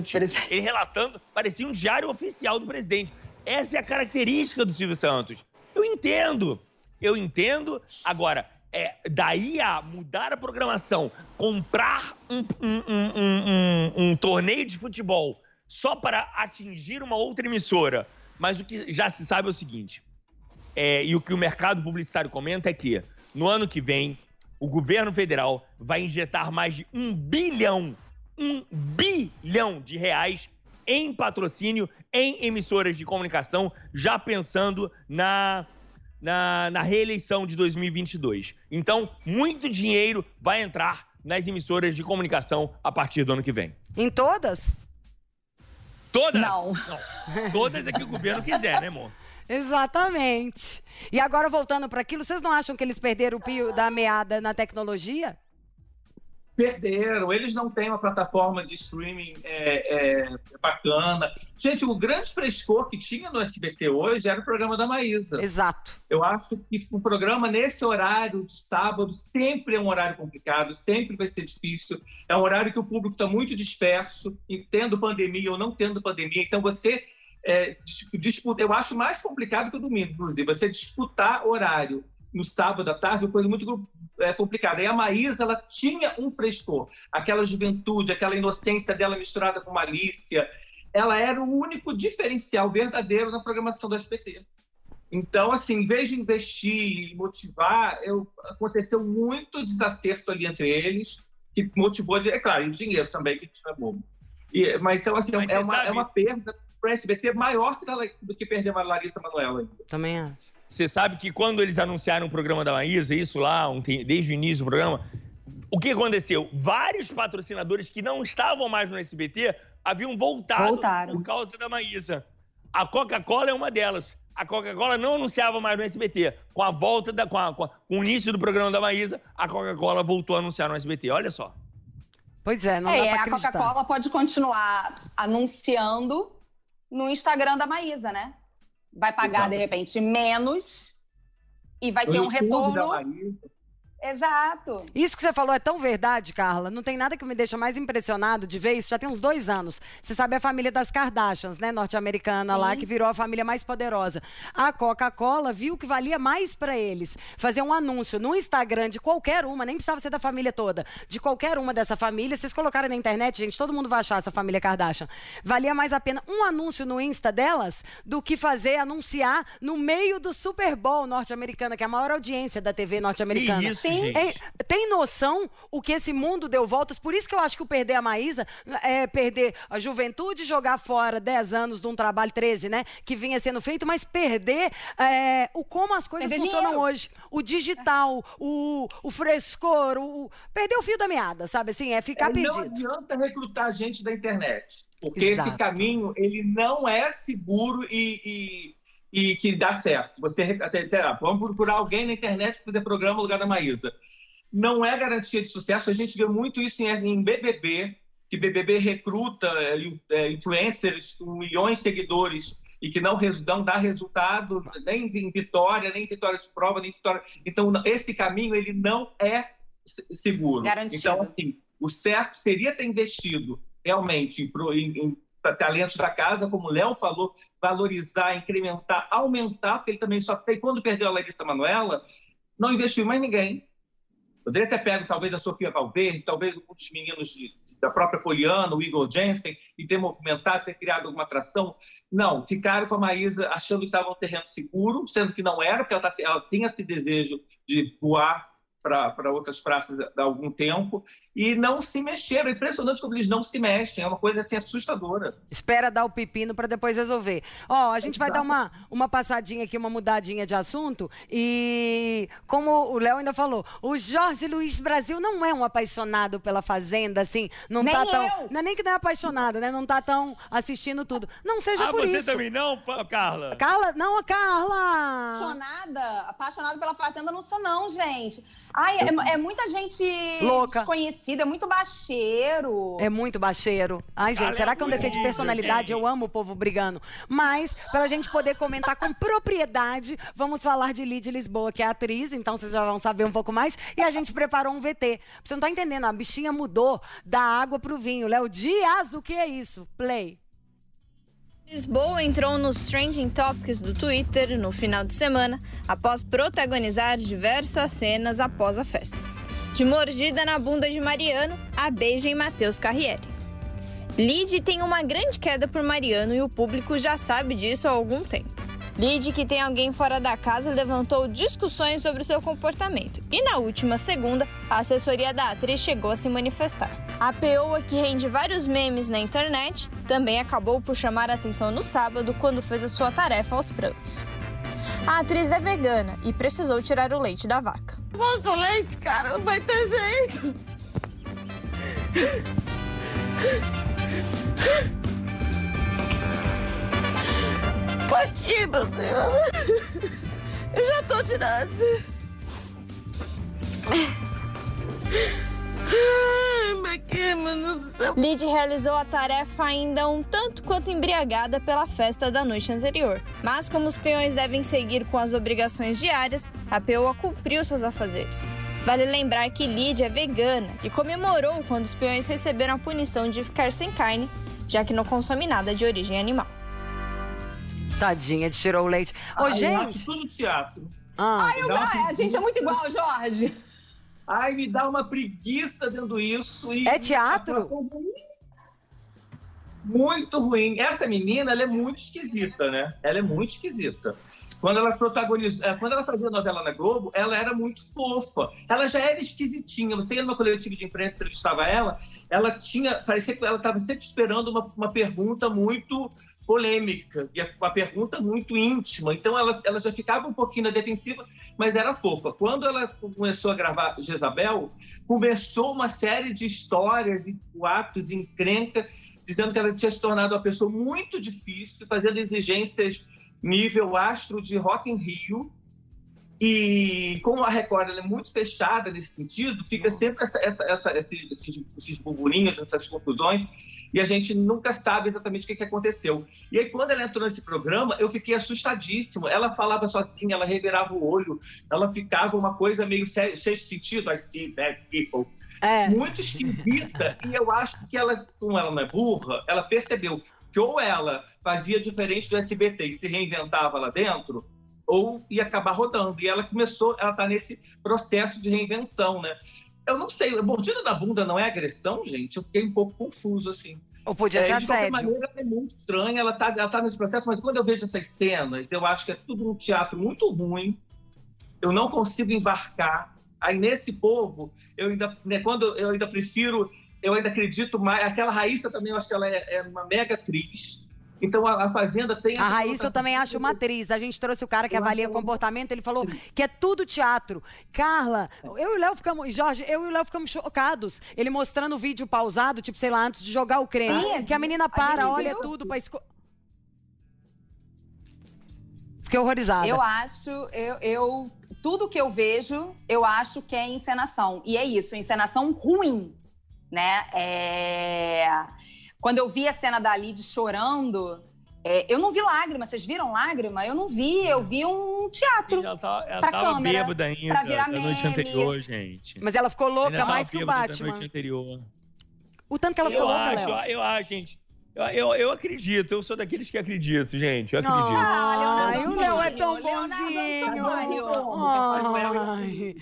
Ele relatando, parecia um diário oficial do presidente. Essa é a característica do Silvio Santos. Eu entendo, eu entendo. Agora, é, daí a mudar a programação, comprar um- um- um- um torneio de futebol só para atingir uma outra emissora. Mas o que já se sabe é o seguinte: é, e o que o mercado publicitário comenta é que, no ano que vem, o governo federal vai injetar mais de um bilhão, um bilhão de reais em patrocínio em emissoras de comunicação, já pensando na, na, na reeleição de 2022. Então, muito dinheiro vai entrar nas emissoras de comunicação a partir do ano que vem. Em todas? Todas? Não. Todas é que o governo quiser, né, amor? Exatamente. E agora, voltando para aquilo, vocês não acham que eles perderam o pio da meada na tecnologia? Perderam, eles não têm uma plataforma de streaming é, é, bacana. Gente, o grande frescor que tinha no SBT hoje era o programa da Maísa. Exato. Eu acho que o programa nesse horário de sábado sempre é um horário complicado, sempre vai ser difícil. É um horário que o público está muito disperso, e tendo pandemia ou não tendo pandemia. Então você é, dis- disputa. Eu acho mais complicado que o domingo, inclusive. Você disputar horário no sábado à tarde é uma coisa muito é, complicada. E a Maísa, ela tinha um frescor, aquela juventude, aquela inocência dela misturada com malícia. Ela era o único diferencial verdadeiro na programação do SBT. Então, assim, em vez de investir e motivar, eu, aconteceu muito desacerto ali entre eles, que motivou, é claro, e o dinheiro também, que tinha bobo. E, mas, então, assim, Mas é uma, sabe- é uma perda para o SBT maior que da- do que perder a Larissa Manoela. Também acho. Você sabe que quando eles anunciaram o programa da Maísa, isso lá, ontem, desde o início do programa, o que aconteceu? Vários patrocinadores que não estavam mais no SBT haviam voltado Voltaram. por causa da Maísa. A Coca-Cola é uma delas. A Coca-Cola não anunciava mais no SBT. Com a volta da. Com, a- com a- com o início do programa da Maísa, a Coca-Cola voltou a anunciar no SBT. Olha só. Pois é, não é, dá pra a acreditar. Coca-Cola pode continuar anunciando no Instagram da Maísa, né? Vai pagar, de repente, menos e vai ter um retorno. Exato. Isso que você falou é tão verdade, Carla. Não tem nada que me deixa mais impressionado de ver isso. Já tem uns dois anos. Você sabe a família das Kardashians, né? Norte-americana lá, que virou a família mais poderosa. A Coca-Cola viu que valia mais para eles fazer um anúncio no Instagram de qualquer uma, nem precisava ser da família toda, de qualquer uma dessa família. Vocês colocarem na internet, gente, todo mundo vai achar essa família Kardashian. Valia mais a pena um anúncio no Insta delas do que fazer anunciar no meio do Super Bowl norte-americana, que é a maior audiência da TV norte-americana. Isso, gente? Tem, tem noção o que esse mundo deu voltas? Por isso que eu acho que o perder a Maísa é perder a juventude, jogar fora 10 anos de um trabalho, 13, né? Que vinha sendo feito, mas perder é, o como as coisas Perder funcionam dinheiro. hoje. O digital, o, o frescor, o, perder o fio da meada, sabe assim? É ficar É, não perdido. adianta recrutar gente da internet, porque Exato. esse caminho ele não é seguro e, e, e que dá certo. Você até, até, ah, vamos procurar alguém na internet para fazer programa no lugar da Maísa. não é garantia de sucesso. A gente vê muito isso em, em BBB, que BBB recruta é, influencers com milhões de seguidores e que não, não dá resultado nem em vitória, nem em vitória de prova, nem vitória. Então, esse caminho ele não é seguro. Garantido. Então, assim, o certo seria ter investido realmente em, em talentos da casa, como o Léo falou, valorizar, incrementar, aumentar, porque ele também só tem. Quando perdeu a Larissa Manoela, não investiu mais ninguém. Poderia ter pego, talvez, a Sofia Valverde, talvez um dos meninos de, da própria Poliana, o Igor Jensen, e ter movimentado, ter criado alguma atração. Não, ficaram com a Maísa achando que estava um terreno seguro, sendo que não era, porque ela, tá, ela tem esse desejo de voar para outras praças há algum tempo e não se mexeram. É impressionante como eles não se mexem, é uma coisa assim assustadora. Espera dar o pepino para depois resolver. Ó, a gente Exato. vai dar uma, uma passadinha aqui, uma mudadinha de assunto e como o Léo ainda falou, o Jorge Luiz Brasil não é um apaixonado pela Fazenda, assim, não nem tá eu. tão, não é nem que não é apaixonado, né? Não tá tão assistindo tudo. Não seja ah, por você isso. também não, Carla? Carla, não, a Carla. Apaixonada, apaixonada pela Fazenda não sou não, gente. Ai, é, é muita gente Louca. desconhecida, é muito baixeiro. É muito baixeiro. Ai, gente, será que é um defeito de personalidade? Eu amo o povo brigando. Mas, para a gente poder comentar com propriedade, vamos falar de Lid Lisboa, que é atriz, então vocês já vão saber um pouco mais. E a gente preparou um VT. Você não tá entendendo, a bichinha mudou da água pro vinho. Léo Dias, o que é isso? Play. Lisboa entrou nos trending topics do Twitter no final de semana após protagonizar diversas cenas após a festa. De mordida na bunda de Mariano a beijo em Matheus Carriere. Lid tem uma grande queda por Mariano e o público já sabe disso há algum tempo. Lid, que tem alguém fora da casa, levantou discussões sobre seu comportamento. E na última segunda, a assessoria da atriz chegou a se manifestar. A peoa, que rende vários memes na internet, também acabou por chamar a atenção no sábado quando fez a sua tarefa aos prantos. A atriz é vegana e precisou tirar o leite da vaca. Moço, leite, cara, não vai ter jeito. Aqui, meu Deus. Eu já tô tirando. Lid realizou a tarefa ainda um tanto quanto embriagada pela festa da noite anterior. Mas como os peões devem seguir com as obrigações diárias, a peoa cumpriu seus afazeres. Vale lembrar que Lid é vegana e comemorou quando os peões receberam a punição de ficar sem carne, já que não consome nada de origem animal. Tadinha, tirou o leite. Ô, Ai, gente. Eu acho tudo teatro. Ah, Ai, eu, a gente é muito igual, Jorge. Ai, me dá uma preguiça dentro isso. E É teatro? Muito ruim. Essa menina, ela é muito esquisita, né? Ela é muito esquisita. Quando ela protagonizou, eh, quando ela fazia novela na Globo, ela era muito fofa. Ela já era esquisitinha. Você ia numa coletiva de imprensa, entrevistava ela, ela tinha, parecia que ela estava sempre esperando uma, uma pergunta muito polêmica e uma pergunta muito íntima. Então ela, ela já ficava um pouquinho na defensiva, mas era fofa. Quando ela começou a gravar Jezabel, começou uma série de histórias e boatos, encrenca, dizendo que ela tinha se tornado uma pessoa muito difícil, fazendo exigências nível astro de Rock in Rio. E como a Record é muito fechada nesse sentido, fica sempre essa, essa, essa, esses, esses, esses burburinhos, essas confusões e a gente nunca sabe exatamente o que, que aconteceu. E aí, quando ela entrou nesse programa, eu fiquei assustadíssimo. Ela falava sozinha, ela revirava o olho, ela ficava uma coisa meio cheia de sentido, I see bad people. É. Muito esquisita. e eu acho que ela, como ela não é burra, ela percebeu que ou ela fazia diferente do SBT e se reinventava lá dentro, ou ia acabar rodando. E ela começou, ela está nesse processo de reinvenção, né? Eu não sei, mordida na bunda não é agressão, gente? Eu fiquei um pouco confuso, assim. Ou podia ser É, de qualquer maneira, é muito estranha, ela tá, ela tá nesse processo, mas quando eu vejo essas cenas, eu acho que é tudo um teatro muito ruim, eu não consigo embarcar. Aí, nesse povo, eu ainda, né, quando eu ainda prefiro, eu ainda acredito mais, aquela Raíssa também, eu acho que ela é, é uma mega atriz, então a, a Fazenda tem... A Raíssa eu conotação também acho uma atriz. A gente trouxe o cara que Eu avalia comportamento, ele falou que é tudo teatro. Carla, eu e o Léo ficamos. Jorge, eu e o Léo ficamos chocados. Ele mostrando o vídeo pausado, tipo, sei lá, antes de jogar o creme. Sim, a que a menina a para, gente olha viu. tudo pra esco... Fiquei horrorizada. Eu acho, eu, eu tudo que eu vejo, eu acho que é encenação. E é isso, encenação ruim, né? É... Quando eu vi a cena da Lid chorando, é, eu não vi lágrima. Vocês viram lágrima? Eu não vi. Eu vi um teatro. Ela, tá, ela pra tava câmera, bêbada ainda pra virar da noite meme. anterior, gente. Mas ela ficou louca Ainda mais que o bêbada Da Batman. noite anterior. O tanto que ela ficou eu louca, acho, Léo. eu acho, gente. Eu, eu, eu acredito, eu sou daqueles que acredito, gente. Eu acredito. Ai, o Léo é tão Leonardo bonzinho. Ai.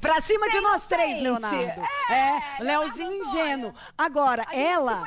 Pra cima de nós três, Leonardo. É, Leozinho ingênuo. Agora, ela.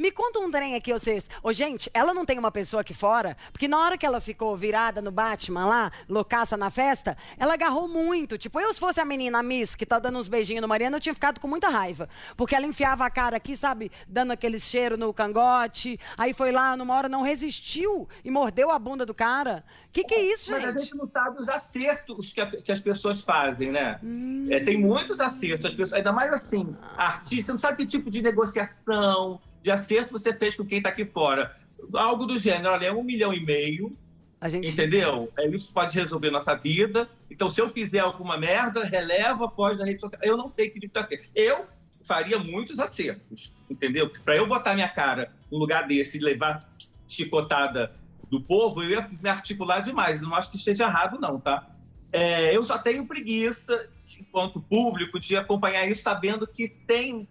Me conta um trem aqui, vocês. Ô, gente, ela não tem uma pessoa aqui fora, porque na hora que ela ficou virada no Batman lá, loucaça na festa, ela agarrou muito. Tipo, eu se fosse a menina a Miss, que tá dando uns beijinhos no Mariana, eu tinha ficado com muita raiva. Porque ela enfiava a cara aqui, sabe, dando aquele cheiro no cangote. Aí foi lá, numa hora, não resistiu e mordeu a bunda do cara. Que que é isso, Mas a gente? gente não sabe os acertos que, a- que as pessoas fazem, né? Hum. É, tem muitos acertos, as pessoas, ainda mais assim, artista, não sabe que tipo de negociação, de acerto você fez com quem tá aqui fora. Algo do gênero, olha, é um milhão e meio, A gente... entendeu? É, isso pode resolver nossa vida. Então, se eu fizer alguma merda, releva após na rede social. Eu não sei que tipo de acerto. Eu faria muitos acertos, entendeu? Para eu botar minha cara no lugar desse e levar chicotada do povo, eu ia me articular demais. Não acho que esteja errado, não, tá? É, eu só tenho preguiça, enquanto público, de acompanhar isso sabendo que tem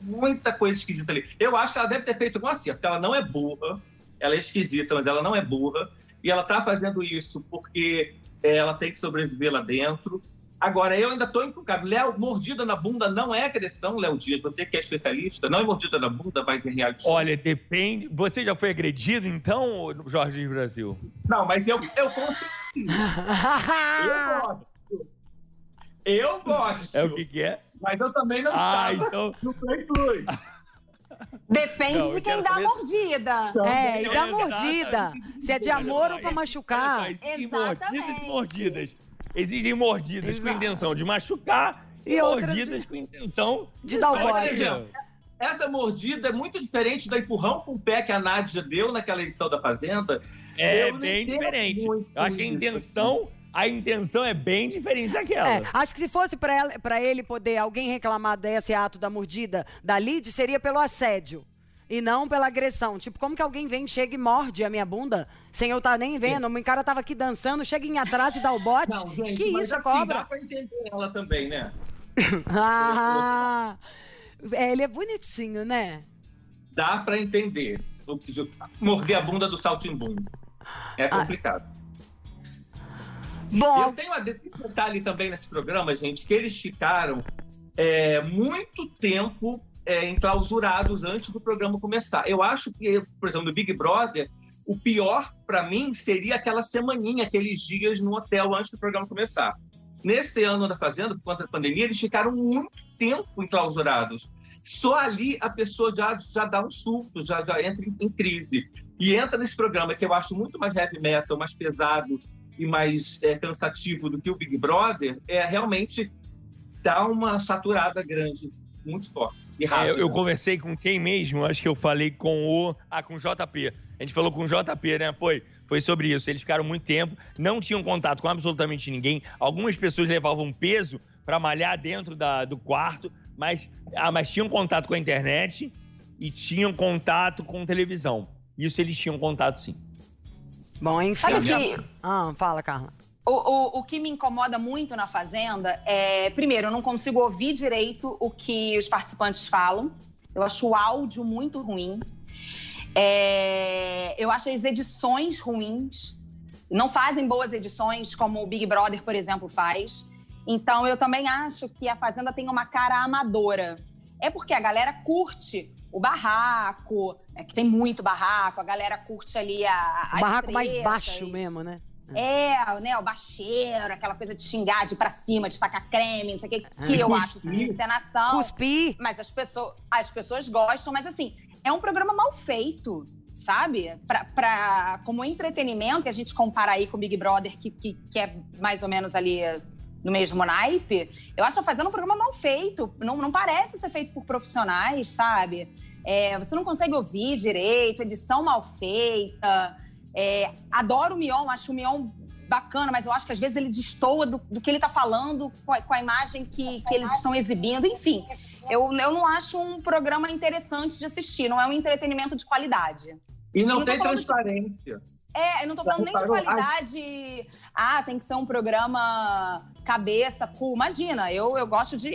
muita coisa esquisita ali. Eu acho que ela deve ter feito algum acerto, ela não é burra, ela é esquisita, mas ela não é burra, e ela tá fazendo isso porque ela tem que sobreviver lá dentro. Agora, eu ainda tô encucado. Léo, mordida na bunda não é agressão, Léo Dias. Você que é especialista, não é mordida na bunda, vai em reality show. Olha, depende. Você já foi agredido, então, Jorge Brasil? Não, mas eu, eu conto sim. Eu gosto. Eu gosto. É o que, que é? Mas eu também não Ah, estava então. no Play Plus. Depende Não, de quem dá a mordida. É, e É, da é, mordida. Se é de amor ou pra machucar. só, existem Exatamente. mordidas e mordidas. Existem mordidas com Exato. intenção de machucar e, E outras mordidas com intenção de dar o bote. Essa mordida é muito diferente do empurrão com o pé que a Nádia deu naquela edição da Fazenda. É Eu bem diferente. muito Eu acho que a isso. intenção, a intenção é bem diferente daquela. É, acho que se fosse pra ela- pra ele poder alguém reclamar desse ato da mordida da Lid, seria pelo assédio. E não pela agressão. Tipo, como que alguém vem, chega e morde a minha bunda sem eu estar nem vendo? O cara tava aqui dançando, chega em atrás e dá o bote. Não, gente, que mas isso, assim, cobra? dá pra entender ela também, né? Ah, é, ele é bonitinho, né? Dá pra entender. O que- Morder a bunda do Saltimbum. É complicado. Bom, Eu tenho um detalhe também nesse programa, gente, que eles ficaram é, muito tempo é, enclausurados antes do programa começar. Eu acho que, por exemplo, no Big Brother, o pior para mim seria aquela semaninha, aqueles dias no hotel antes do programa começar. Nesse ano da Fazenda, por conta da pandemia, eles ficaram muito tempo enclausurados. Só ali a pessoa já, já dá um surto, já, já entra em, em crise. E entra nesse programa que eu acho muito mais heavy metal, mais pesado e mais é, cansativo do que o Big Brother, é realmente dá uma saturada grande, muito forte. E É, rápida. eu, eu conversei com quem mesmo? Acho que eu falei com o. Ah, com o JP. A gente falou com o JP, né? Foi, foi sobre isso. Eles ficaram muito tempo, não tinham contato com absolutamente ninguém. Algumas pessoas levavam peso para malhar dentro da, do quarto, mas, ah, mas tinham contato com a internet e tinham contato com televisão. Isso eles tinham contato sim. Bom, enfim. Sabe que Ah, fala, Carla. o, o, o que me incomoda muito na Fazenda é, primeiro, eu não consigo ouvir direito o que os participantes falam. Eu acho o áudio muito ruim. É, eu acho as edições ruins. Não fazem boas edições, como o Big Brother, por exemplo, faz. Então, eu também acho que a Fazenda tem uma cara amadora. É porque a galera curte o barraco, é que tem muito barraco, a galera curte ali a, O as barraco mais tretas. baixo mesmo, né? É, né, o baixeiro, aquela coisa de xingar, de ir pra cima, de tacar creme, não sei o que, que eu Cuspir. acho que é encenação. Cuspir. Mas as pessoas, as pessoas gostam, mas assim, é um programa mal feito, sabe? Pra, pra, como entretenimento, que a gente compara aí com o Big Brother, que, que, que é mais ou menos ali no mesmo naipe, eu acho a Fazenda um programa mal feito. Não, não parece ser feito por profissionais, sabe? É, você não consegue ouvir direito, edição mal feita. É, adoro o Mion, acho o Mion bacana, mas eu acho que às vezes ele destoa do, do que ele está falando com a, com a imagem que, que, eles estão exibindo. Enfim, eu, eu não acho um programa interessante de assistir, não é um entretenimento de qualidade. E não, não tem transparência. De... É, eu não tô falando nem de qualidade. Ah, tem que ser um programa cabeça, cool. Imagina, eu, eu gosto de.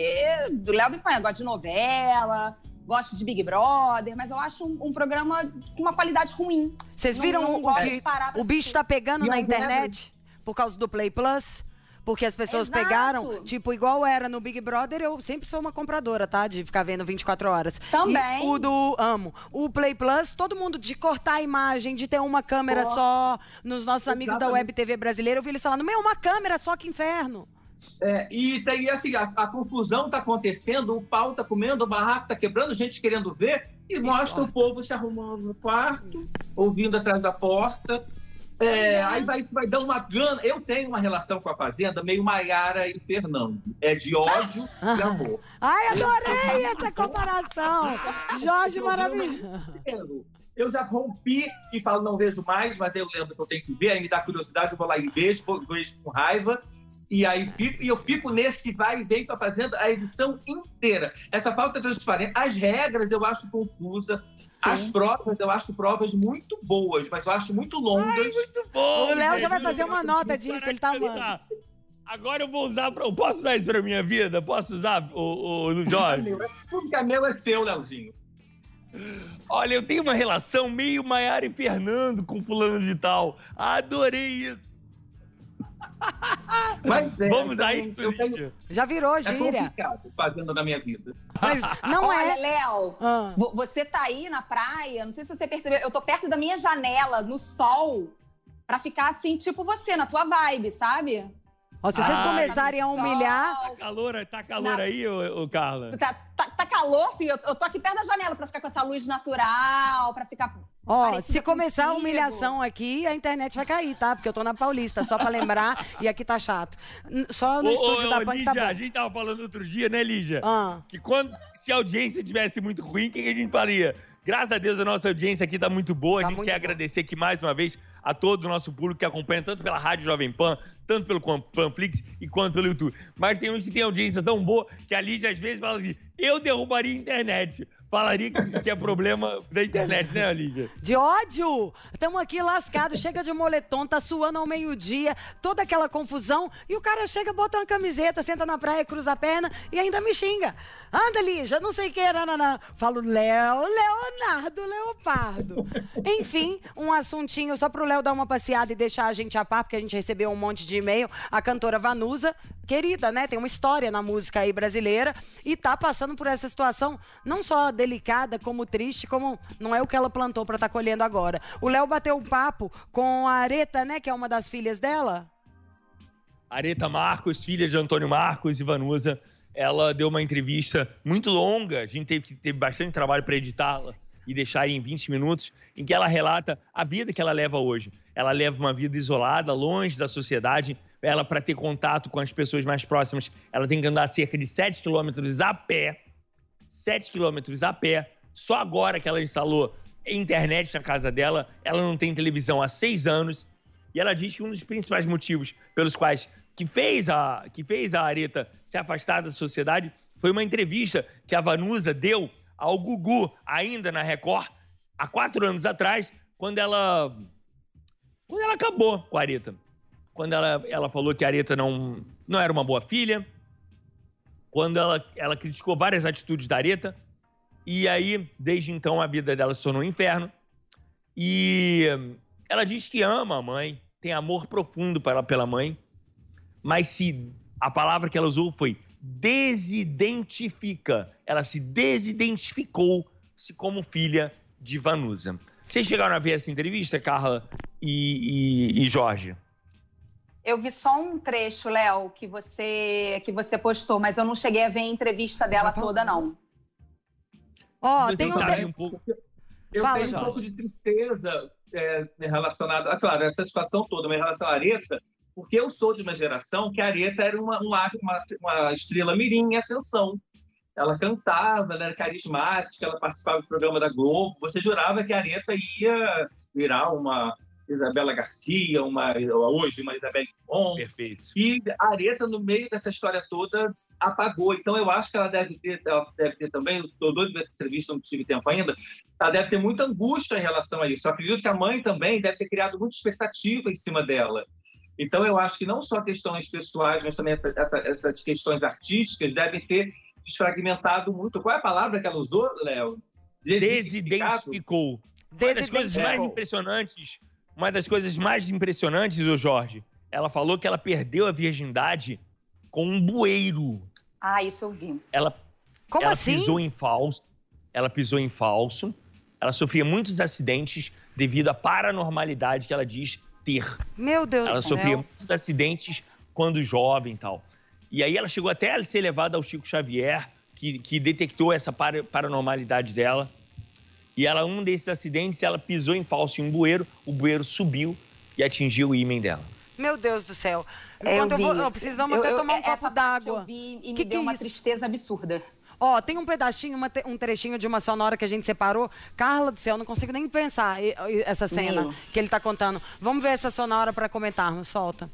Do Léo Bipanha, gosto de novela, gosto de Big Brother, mas eu acho um, um programa com uma qualidade ruim. Vocês viram não, não o, o bicho tá pegando e na internet? por causa do Play Plus. Porque as pessoas Exato. pegaram, tipo, igual era no Big Brother, eu sempre sou uma compradora, tá? De ficar vendo 24 horas. Também. E o do Amo. O Play Plus, todo mundo de cortar a imagem, de ter uma câmera só. Nos nossos Exatamente. amigos da Web TV brasileira, eu vi eles falando, meu, uma câmera só, que inferno. É, e tem assim, a, a, confusão tá acontecendo, o pau tá comendo, o barraco tá quebrando, gente querendo ver, e mostra o povo se arrumando no quarto, ouvindo atrás da porta. É, aí vai, vai dar uma gana. Eu tenho uma relação com a Fazenda meio Maiara e Fernando. É de ódio e amor. Ai, adorei essa comparação. Jorge maravilhoso. Eu já rompi e falo, não vejo mais, mas eu lembro que eu tenho que ver, aí me dá curiosidade, eu vou lá e vejo, vejo com raiva. E aí fico, e eu fico nesse vai e vem com a Fazenda a edição inteira. Essa falta de transparência. As regras eu acho confusa. As provas, eu acho provas muito boas, mas eu acho muito longas. Ai, muito bom! O Léo já vai fazer uma nota disso, ele tá amando. Agora eu vou usar, pra, eu posso usar isso pra minha vida? Posso usar, o, o, Jorge? Tudo que é meu é seu, Léozinho. Olha, eu tenho uma relação meio Maiara e Fernando com fulano de tal. Adorei isso. Mas é, Vamos a isso, tenho... Já virou gíria. É fazendo na minha vida. Mas não Olha, é. Léo, ah. você tá aí na praia, não sei se você percebeu, eu tô perto da minha janela, no sol, pra ficar assim, tipo você, na tua vibe, sabe? Ó, se vocês ah, começarem a humilhar. Tá calor, tá calor na... aí, ô, ô Carla? Tá, tá, tá, calor, filho? Eu, tô aqui perto da janela pra ficar com essa luz natural, pra ficar. Ó, se começar contigo. a humilhação aqui, a internet vai cair, tá? Porque eu tô na Paulista, só pra lembrar, e aqui tá chato. Só no ô, estúdio ô, da Pan tá bom. A gente tava falando outro dia, né, Lígia? Ah. Que quando, se a audiência tivesse muito ruim, o que a gente faria? Graças a Deus a nossa audiência aqui tá muito boa. Tá a gente quer bom. agradecer aqui mais uma vez a todo o nosso público que acompanha tanto pela Rádio Jovem Pan, tanto pelo Panflix e quanto pelo YouTube. Mas tem uns que tem audiência tão boa que a Lígia às vezes fala assim: eu derrubaria a internet falaria que é problema da internet, né, Lídia? De ódio! Estamos aqui lascados, chega de moletom, tá suando ao meio-dia, toda aquela confusão, e o cara chega, bota uma camiseta, senta na praia, cruza a perna e ainda me xinga. Anda, Lígia, não sei o que, nananã. Falo, Léo, Leonardo Leopardo. Enfim, um assuntinho só pro Léo dar uma passeada e deixar a gente a par, porque a gente recebeu um monte de e-mail. A cantora Vanusa, querida, né? Tem uma história na música aí brasileira e tá passando por essa situação não só delicada, como triste, como não é o que ela plantou para estar tá colhendo agora. O Léo bateu um papo com a Areta, né, que é uma das filhas dela. Areta Marcos, filha de Antônio Marcos e Vanusa ela deu uma entrevista muito longa, a gente teve bastante trabalho para editá-la e deixar em 20 minutos, em que ela relata a vida que ela leva hoje. Ela leva uma vida isolada, longe da sociedade. Ela, para ter contato com as pessoas mais próximas, ela tem que andar cerca de 7 quilômetros a pé. 7 quilômetros a pé. Só agora que ela instalou internet na casa dela, ela não tem televisão há seis anos. E ela diz que um dos principais motivos pelos quais que fez a, que fez a Areta se afastar da sociedade foi uma entrevista que a Vanusa deu ao Gugu, ainda na Record, há quatro anos atrás, quando ela, quando ela acabou com a Areta. Quando ela, ela falou que a Areta não, não era uma boa filha, quando ela, ela criticou várias atitudes da Areta, e aí, desde então, a vida dela se tornou um inferno. E ela diz que ama a mãe, tem amor profundo pela, pela mãe, mas se a palavra que ela usou foi desidentifica, ela se desidentificou-se como filha de Vanusa. Vocês chegaram a ver essa entrevista, Carla e, e, e Jorge? Eu vi só um trecho, Léo, que você que você postou, mas eu não cheguei a ver a entrevista dela toda, não. Ó, oh, tem um, um pouco. Eu Fala, tenho Jorge. um pouco de tristeza é, relacionada, ah, claro, essa situação toda, mas em relação à Areta, porque eu sou de uma geração que a Areta era uma, uma, uma estrela mirim em ascensão. Ela cantava, ela era carismática, ela participava do programa da Globo. Você jurava que a Areta ia virar uma, Isabela Garcia, uma, hoje uma Isabelle Bom. Perfeito. E a Areta, no meio dessa história toda, apagou. Então, eu acho que ela deve ter, ela deve ter também, estou doido dessa entrevista, não tive tempo ainda, ela deve ter muita angústia em relação a isso. Eu acredito que a mãe também deve ter criado muita expectativa em cima dela. Então, eu acho que não só questões pessoais, mas também essa, essa, essas questões artísticas devem ter desfragmentado muito. Qual é a palavra que ela usou, Léo? Desidentificou. Uma das coisas mais impressionantes, uma das coisas mais impressionantes, o Jorge, ela falou que ela perdeu a virgindade com um bueiro. Ah, isso eu vi. Ela, Como ela assim? pisou em falso. Ela pisou em falso. Ela sofria muitos acidentes devido à paranormalidade que ela diz ter. Meu Deus Ela do sofria céu. muitos acidentes quando jovem e tal. E aí ela chegou até a ser levada ao Chico Xavier, que, que detectou essa para- paranormalidade dela. E ela, um desses acidentes, ela pisou em falso em um bueiro, o bueiro subiu e atingiu o ímã dela. Meu Deus do céu. Eu Enquanto eu, vi vou, eu isso. precisamos Eu- até eu- tomar um essa copo d'água. Eu vi e me Que que deu é uma isso? tristeza absurda. Ó, tem um pedacinho, te- um trechinho de uma sonora que a gente separou. Carla do céu, não consigo nem pensar essa cena Meu. que ele tá contando. Vamos ver essa sonora para comentarmos. Solta.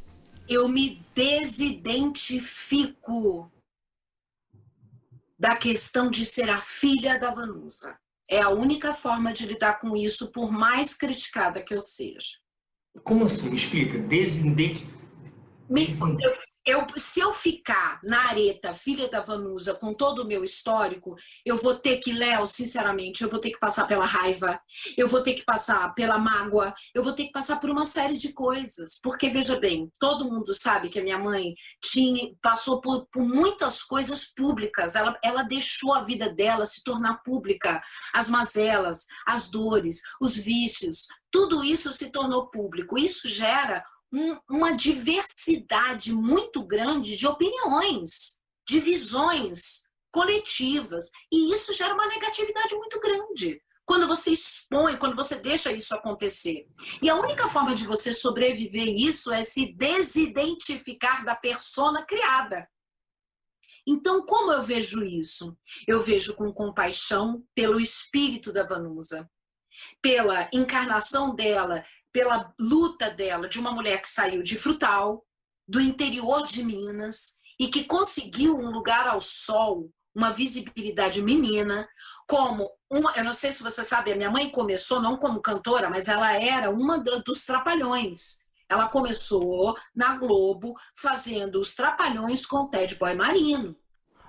Eu me desidentifico da questão de ser a filha da Vanusa. É a única forma de lidar com isso, por mais criticada que eu seja. Como assim? Me explica. Desidenti... Me- eu- eu- se eu ficar na areta, filha da Vanusa, com todo o meu histórico, eu vou ter que, Léo, sinceramente, eu vou ter que passar pela raiva, eu vou ter que passar pela mágoa, eu vou ter que passar por uma série de coisas. Porque, veja bem, todo mundo sabe que a minha mãe tinha, passou por, por muitas coisas públicas. Ela, ela deixou a vida dela se tornar pública. As mazelas, as dores, os vícios, tudo isso se tornou público. Isso gera um- uma diversidade muito grande de opiniões, de visões coletivas. E isso gera uma negatividade muito grande. Quando você expõe, quando você deixa isso acontecer. E a única forma de você sobreviver isso é se desidentificar da persona criada. Então, como eu vejo isso? Eu vejo com compaixão pelo espírito da Vanusa, pela encarnação dela, pela luta dela de uma mulher que saiu de Frutal, do interior de Minas, e que conseguiu um lugar ao sol, uma visibilidade menina, como uma, eu não sei se você sabe, a minha mãe começou não como cantora, mas ela era uma dos trapalhões. Ela começou na Globo fazendo os trapalhões com o Ted Boy Marino.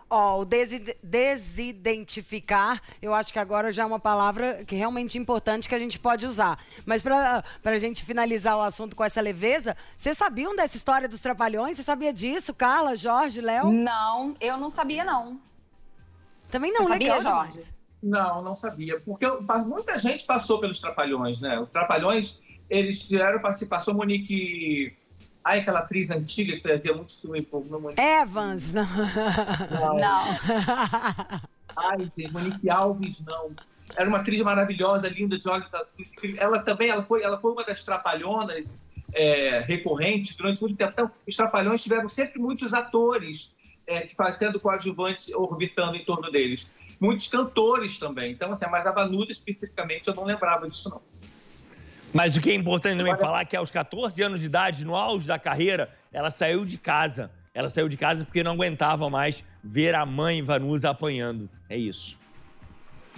Ó, o desi- desidentificar, eu acho que agora já é uma palavra que realmente importante que a gente pode usar. Mas para a gente finalizar o assunto com essa leveza, vocês sabiam dessa história dos trapalhões? Você sabia disso, Carla, Jorge, Léo? Não, eu não sabia, não. Também não, Você legal sabia, demais. Jorge? Não, não sabia. Porque eu- muita gente passou pelos Trapalhões, né? Os Trapalhões, eles tiveram participação, Monique... Ai, aquela atriz antiga que fazia muito filme por não Monique. Evans, não. Não. Ai, gente, Monique Alves, não. Era uma atriz maravilhosa, linda, de olhos azuis. Ela também, ela foi, ela foi uma das trapalhonas é, recorrentes durante muito tempo. Então, os trapalhões tiveram sempre muitos atores é, que fazendo coadjuvantes orbitando em torno deles. Muitos cantores também. Então, assim, mas a Vanuda especificamente eu não lembrava disso, não. Mas o que é importante também falar é que aos 14 anos de idade, no auge da carreira, ela saiu de casa. Ela saiu de casa porque não aguentava mais ver a mãe Vanusa apanhando. É isso.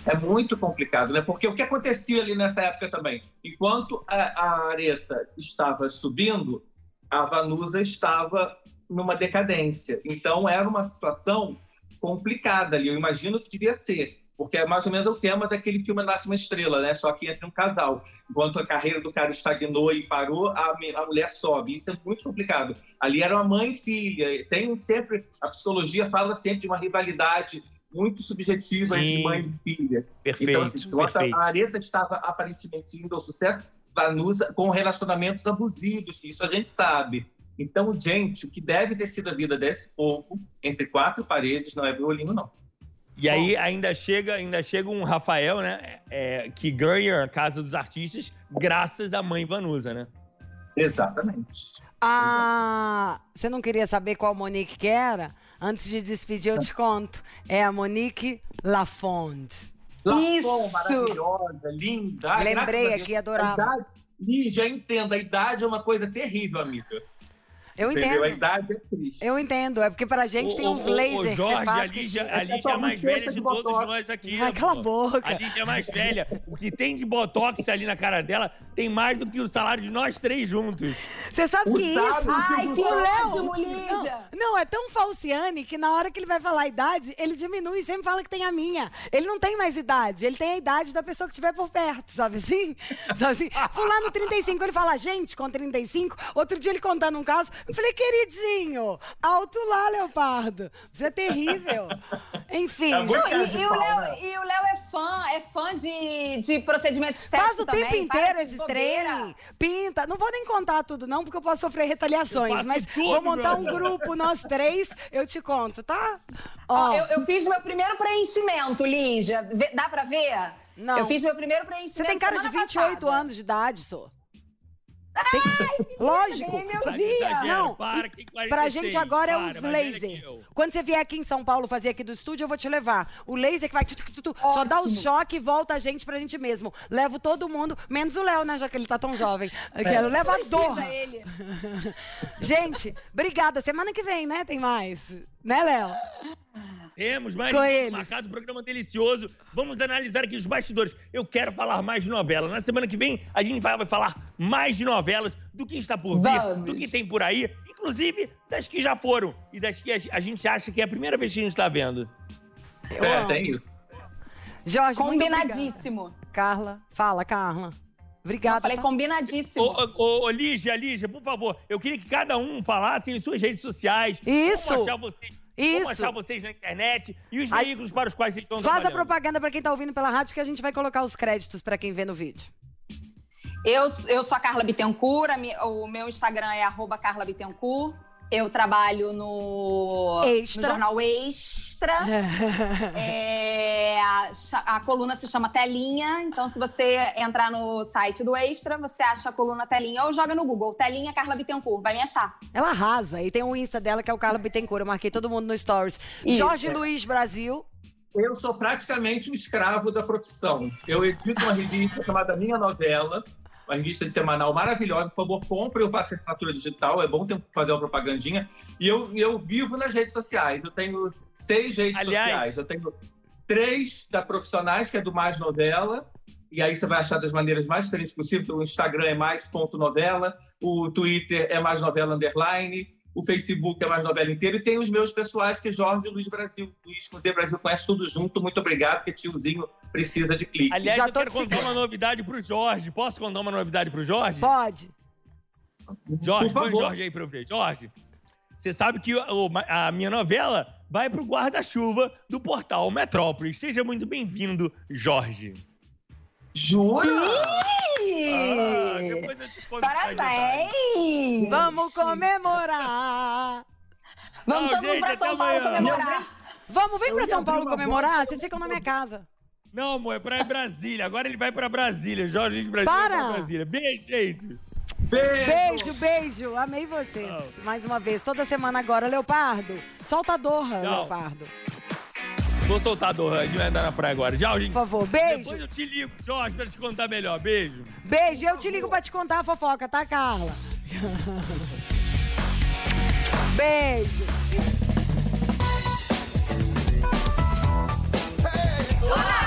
É muito complicado, né? Porque o que acontecia ali nessa época também? Enquanto a, a areta estava subindo, a Vanusa estava numa decadência. Então era uma situação complicada ali. Eu imagino que devia ser, porque é mais ou menos o tema daquele filme Nasce uma Estrela, né? Só que entre um casal. Enquanto a carreira do cara estagnou e parou, a, a mulher sobe. Isso é muito complicado. Ali era uma mãe e filha. Tem sempre a psicologia fala sempre de uma rivalidade muito subjetiva entre Sim. mãe e filha. Perfeito, então, assim, perfeito. a Areta estava aparentemente indo ao sucesso, Vanusa com relacionamentos abusivos, isso a gente sabe. Então, gente, o que deve ter sido a vida desse povo entre quatro paredes não é violino, não. E aí ainda chega, ainda chega um Rafael, né? é, que ganha a Casa dos Artistas graças à mãe Vanusa, né? Exatamente. Ah, você não queria saber qual Monique que era? Antes de despedir, eu te conto. É a Monique Lafond. Lafon, maravilhosa, linda. Lembrei aqui, adorava. Idade, Lígia, entenda, a idade é uma coisa terrível, amiga. Eu Entendeu? entendo. A idade é triste. Eu entendo, é porque pra gente Ô, tem uns lasers que Jorge, você faz. a que Lígia, a Lígia é a mais velha de todos nós aqui. Ai, cala a boca. A Lígia é mais velha. O que tem de botox ali na cara dela tem mais do que o salário de nós três juntos. Você sabe que isso? Ai, que o Léo- ótimo, Lígia. Não, não, é tão falciane que na hora que ele vai falar a idade, ele diminui e sempre fala que tem a minha. Ele não tem mais idade, ele tem a idade da pessoa que estiver por perto, sabe assim? Sabe assim? Fulano 35, ele fala, gente, com 35. Outro dia ele contando um caso, eu falei, queridinho, alto lá, Leopardo. Você é terrível. Enfim. Não, e, e o Léo, e o Léo é fã, é fã de, de procedimento estético Faz o também. tempo inteiro esses trem, pinta. Não vou nem contar tudo, não, porque eu posso sofrer retaliações. Mas tudo, vou montar um brother. grupo, nós três, eu te conto, tá? Ó, eu, eu fiz meu primeiro preenchimento, Lígia. Dá pra ver? Não. Eu fiz meu primeiro preenchimento. Você tem cara de semana 28 passada. anos de idade, sou. Lógico. ganhei meu Não, dia. Não, Para, que 46, pra gente agora é os mais velha laser. que eu. Quando você vier aqui em São Paulo fazer aqui do estúdio, eu vou te levar. O laser que vai tu, tu, tu, tu, só dá o choque e volta a gente pra gente mesmo. Levo todo mundo, menos o Léo, né, já que ele tá tão jovem. Eu quero levar dor. ele. Gente, obrigada. Semana que vem, né? Tem mais. Né, Léo? Temos mais um marcado, programa delicioso. Vamos analisar aqui os bastidores. Eu quero falar mais de novela. Na semana que vem, a gente vai vai falar mais de novelas, do que está por vir, Vamos. do que tem por aí, inclusive das que já foram e das que a a gente acha que é a primeira vez que a gente está vendo. É, tem isso. Jorge, Combinadíssimo. Carla, fala, Carla. Obrigada. Eu falei tá? combinadíssimo. Ô, ô, ô, ô, Lígia, Lígia, por favor, eu queria que cada um falasse em suas redes sociais. Isso. Como achar vocês, Como Isso. achar vocês na internet e os Ai- veículos para os quais vocês estão Faz a propaganda pra quem tá ouvindo pela rádio que a gente vai colocar os créditos pra quem vê no vídeo. Eu, eu sou a Carla Bittencourt, o meu Instagram é arroba Carla Bittencourt. Eu trabalho no, Extra. no jornal Extra. É, a, a coluna se chama Telinha, então se você entrar no site do Extra, você acha a coluna Telinha ou joga no Google, Telinha Carla Bittencourt, vai me achar. Ela arrasa. E tem o Insta dela, que é o Carla Bittencourt. Eu marquei todo mundo no Stories. Isso. Jorge Luiz Brasil. Eu sou praticamente um escravo da profissão. Eu edito uma revista chamada Minha Novela, uma revista de semanal maravilhosa. Por favor, compre, eu faço assinatura digital, é bom ter, fazer uma propagandinha. E eu, eu vivo nas redes sociais. Eu tenho seis redes Aliás- sociais. Eu tenho três da Profissionais, que é do Mais Novela. E aí você vai achar das maneiras mais diferentes possíveis. O Instagram é mais.novela, o Twitter é mais novela underline, o Facebook é mais novela inteira. E tem os meus pessoais, que é Jorge Luiz Brasil. Luiz com Z Brasil conhece tudo junto. Muito obrigado, porque tiozinho precisa de clique. Aliás, Já eu quero contar uma novidade pro Jorge. Posso contar uma novidade pro Jorge? Pode. Jorge, Por põe o favor. Jorge aí pra eu ver. Jorge, você sabe que a minha novela vai pro guarda-chuva do portal Metrópolis. Seja muito bem-vindo, Jorge. Jura? Ah, detalhes. Parabéns! Vamos comemorar. Vamos todo mundo pra São Paulo amanhã. comemorar. Vamos, vem pra São Paulo comemorar. Vocês ficam na minha casa. Não, amor, é pra Brasília. Agora ele vai pra Brasília. Jorge de Brasília Para! vai pra Brasília. Beijo, gente. Beijo! Beijo, beijo. Amei vocês. Mais uma vez, toda semana agora. Leopardo, solta a dorra. Leopardo. Vou soltar do Han, gente vai andar na praia agora. Tchau, gente. Por favor, beijo. Depois eu te ligo, Jorge, pra te contar melhor. Beijo. Beijo, eu te ligo pra te contar a fofoca, tá, Carla? beijo. Hey,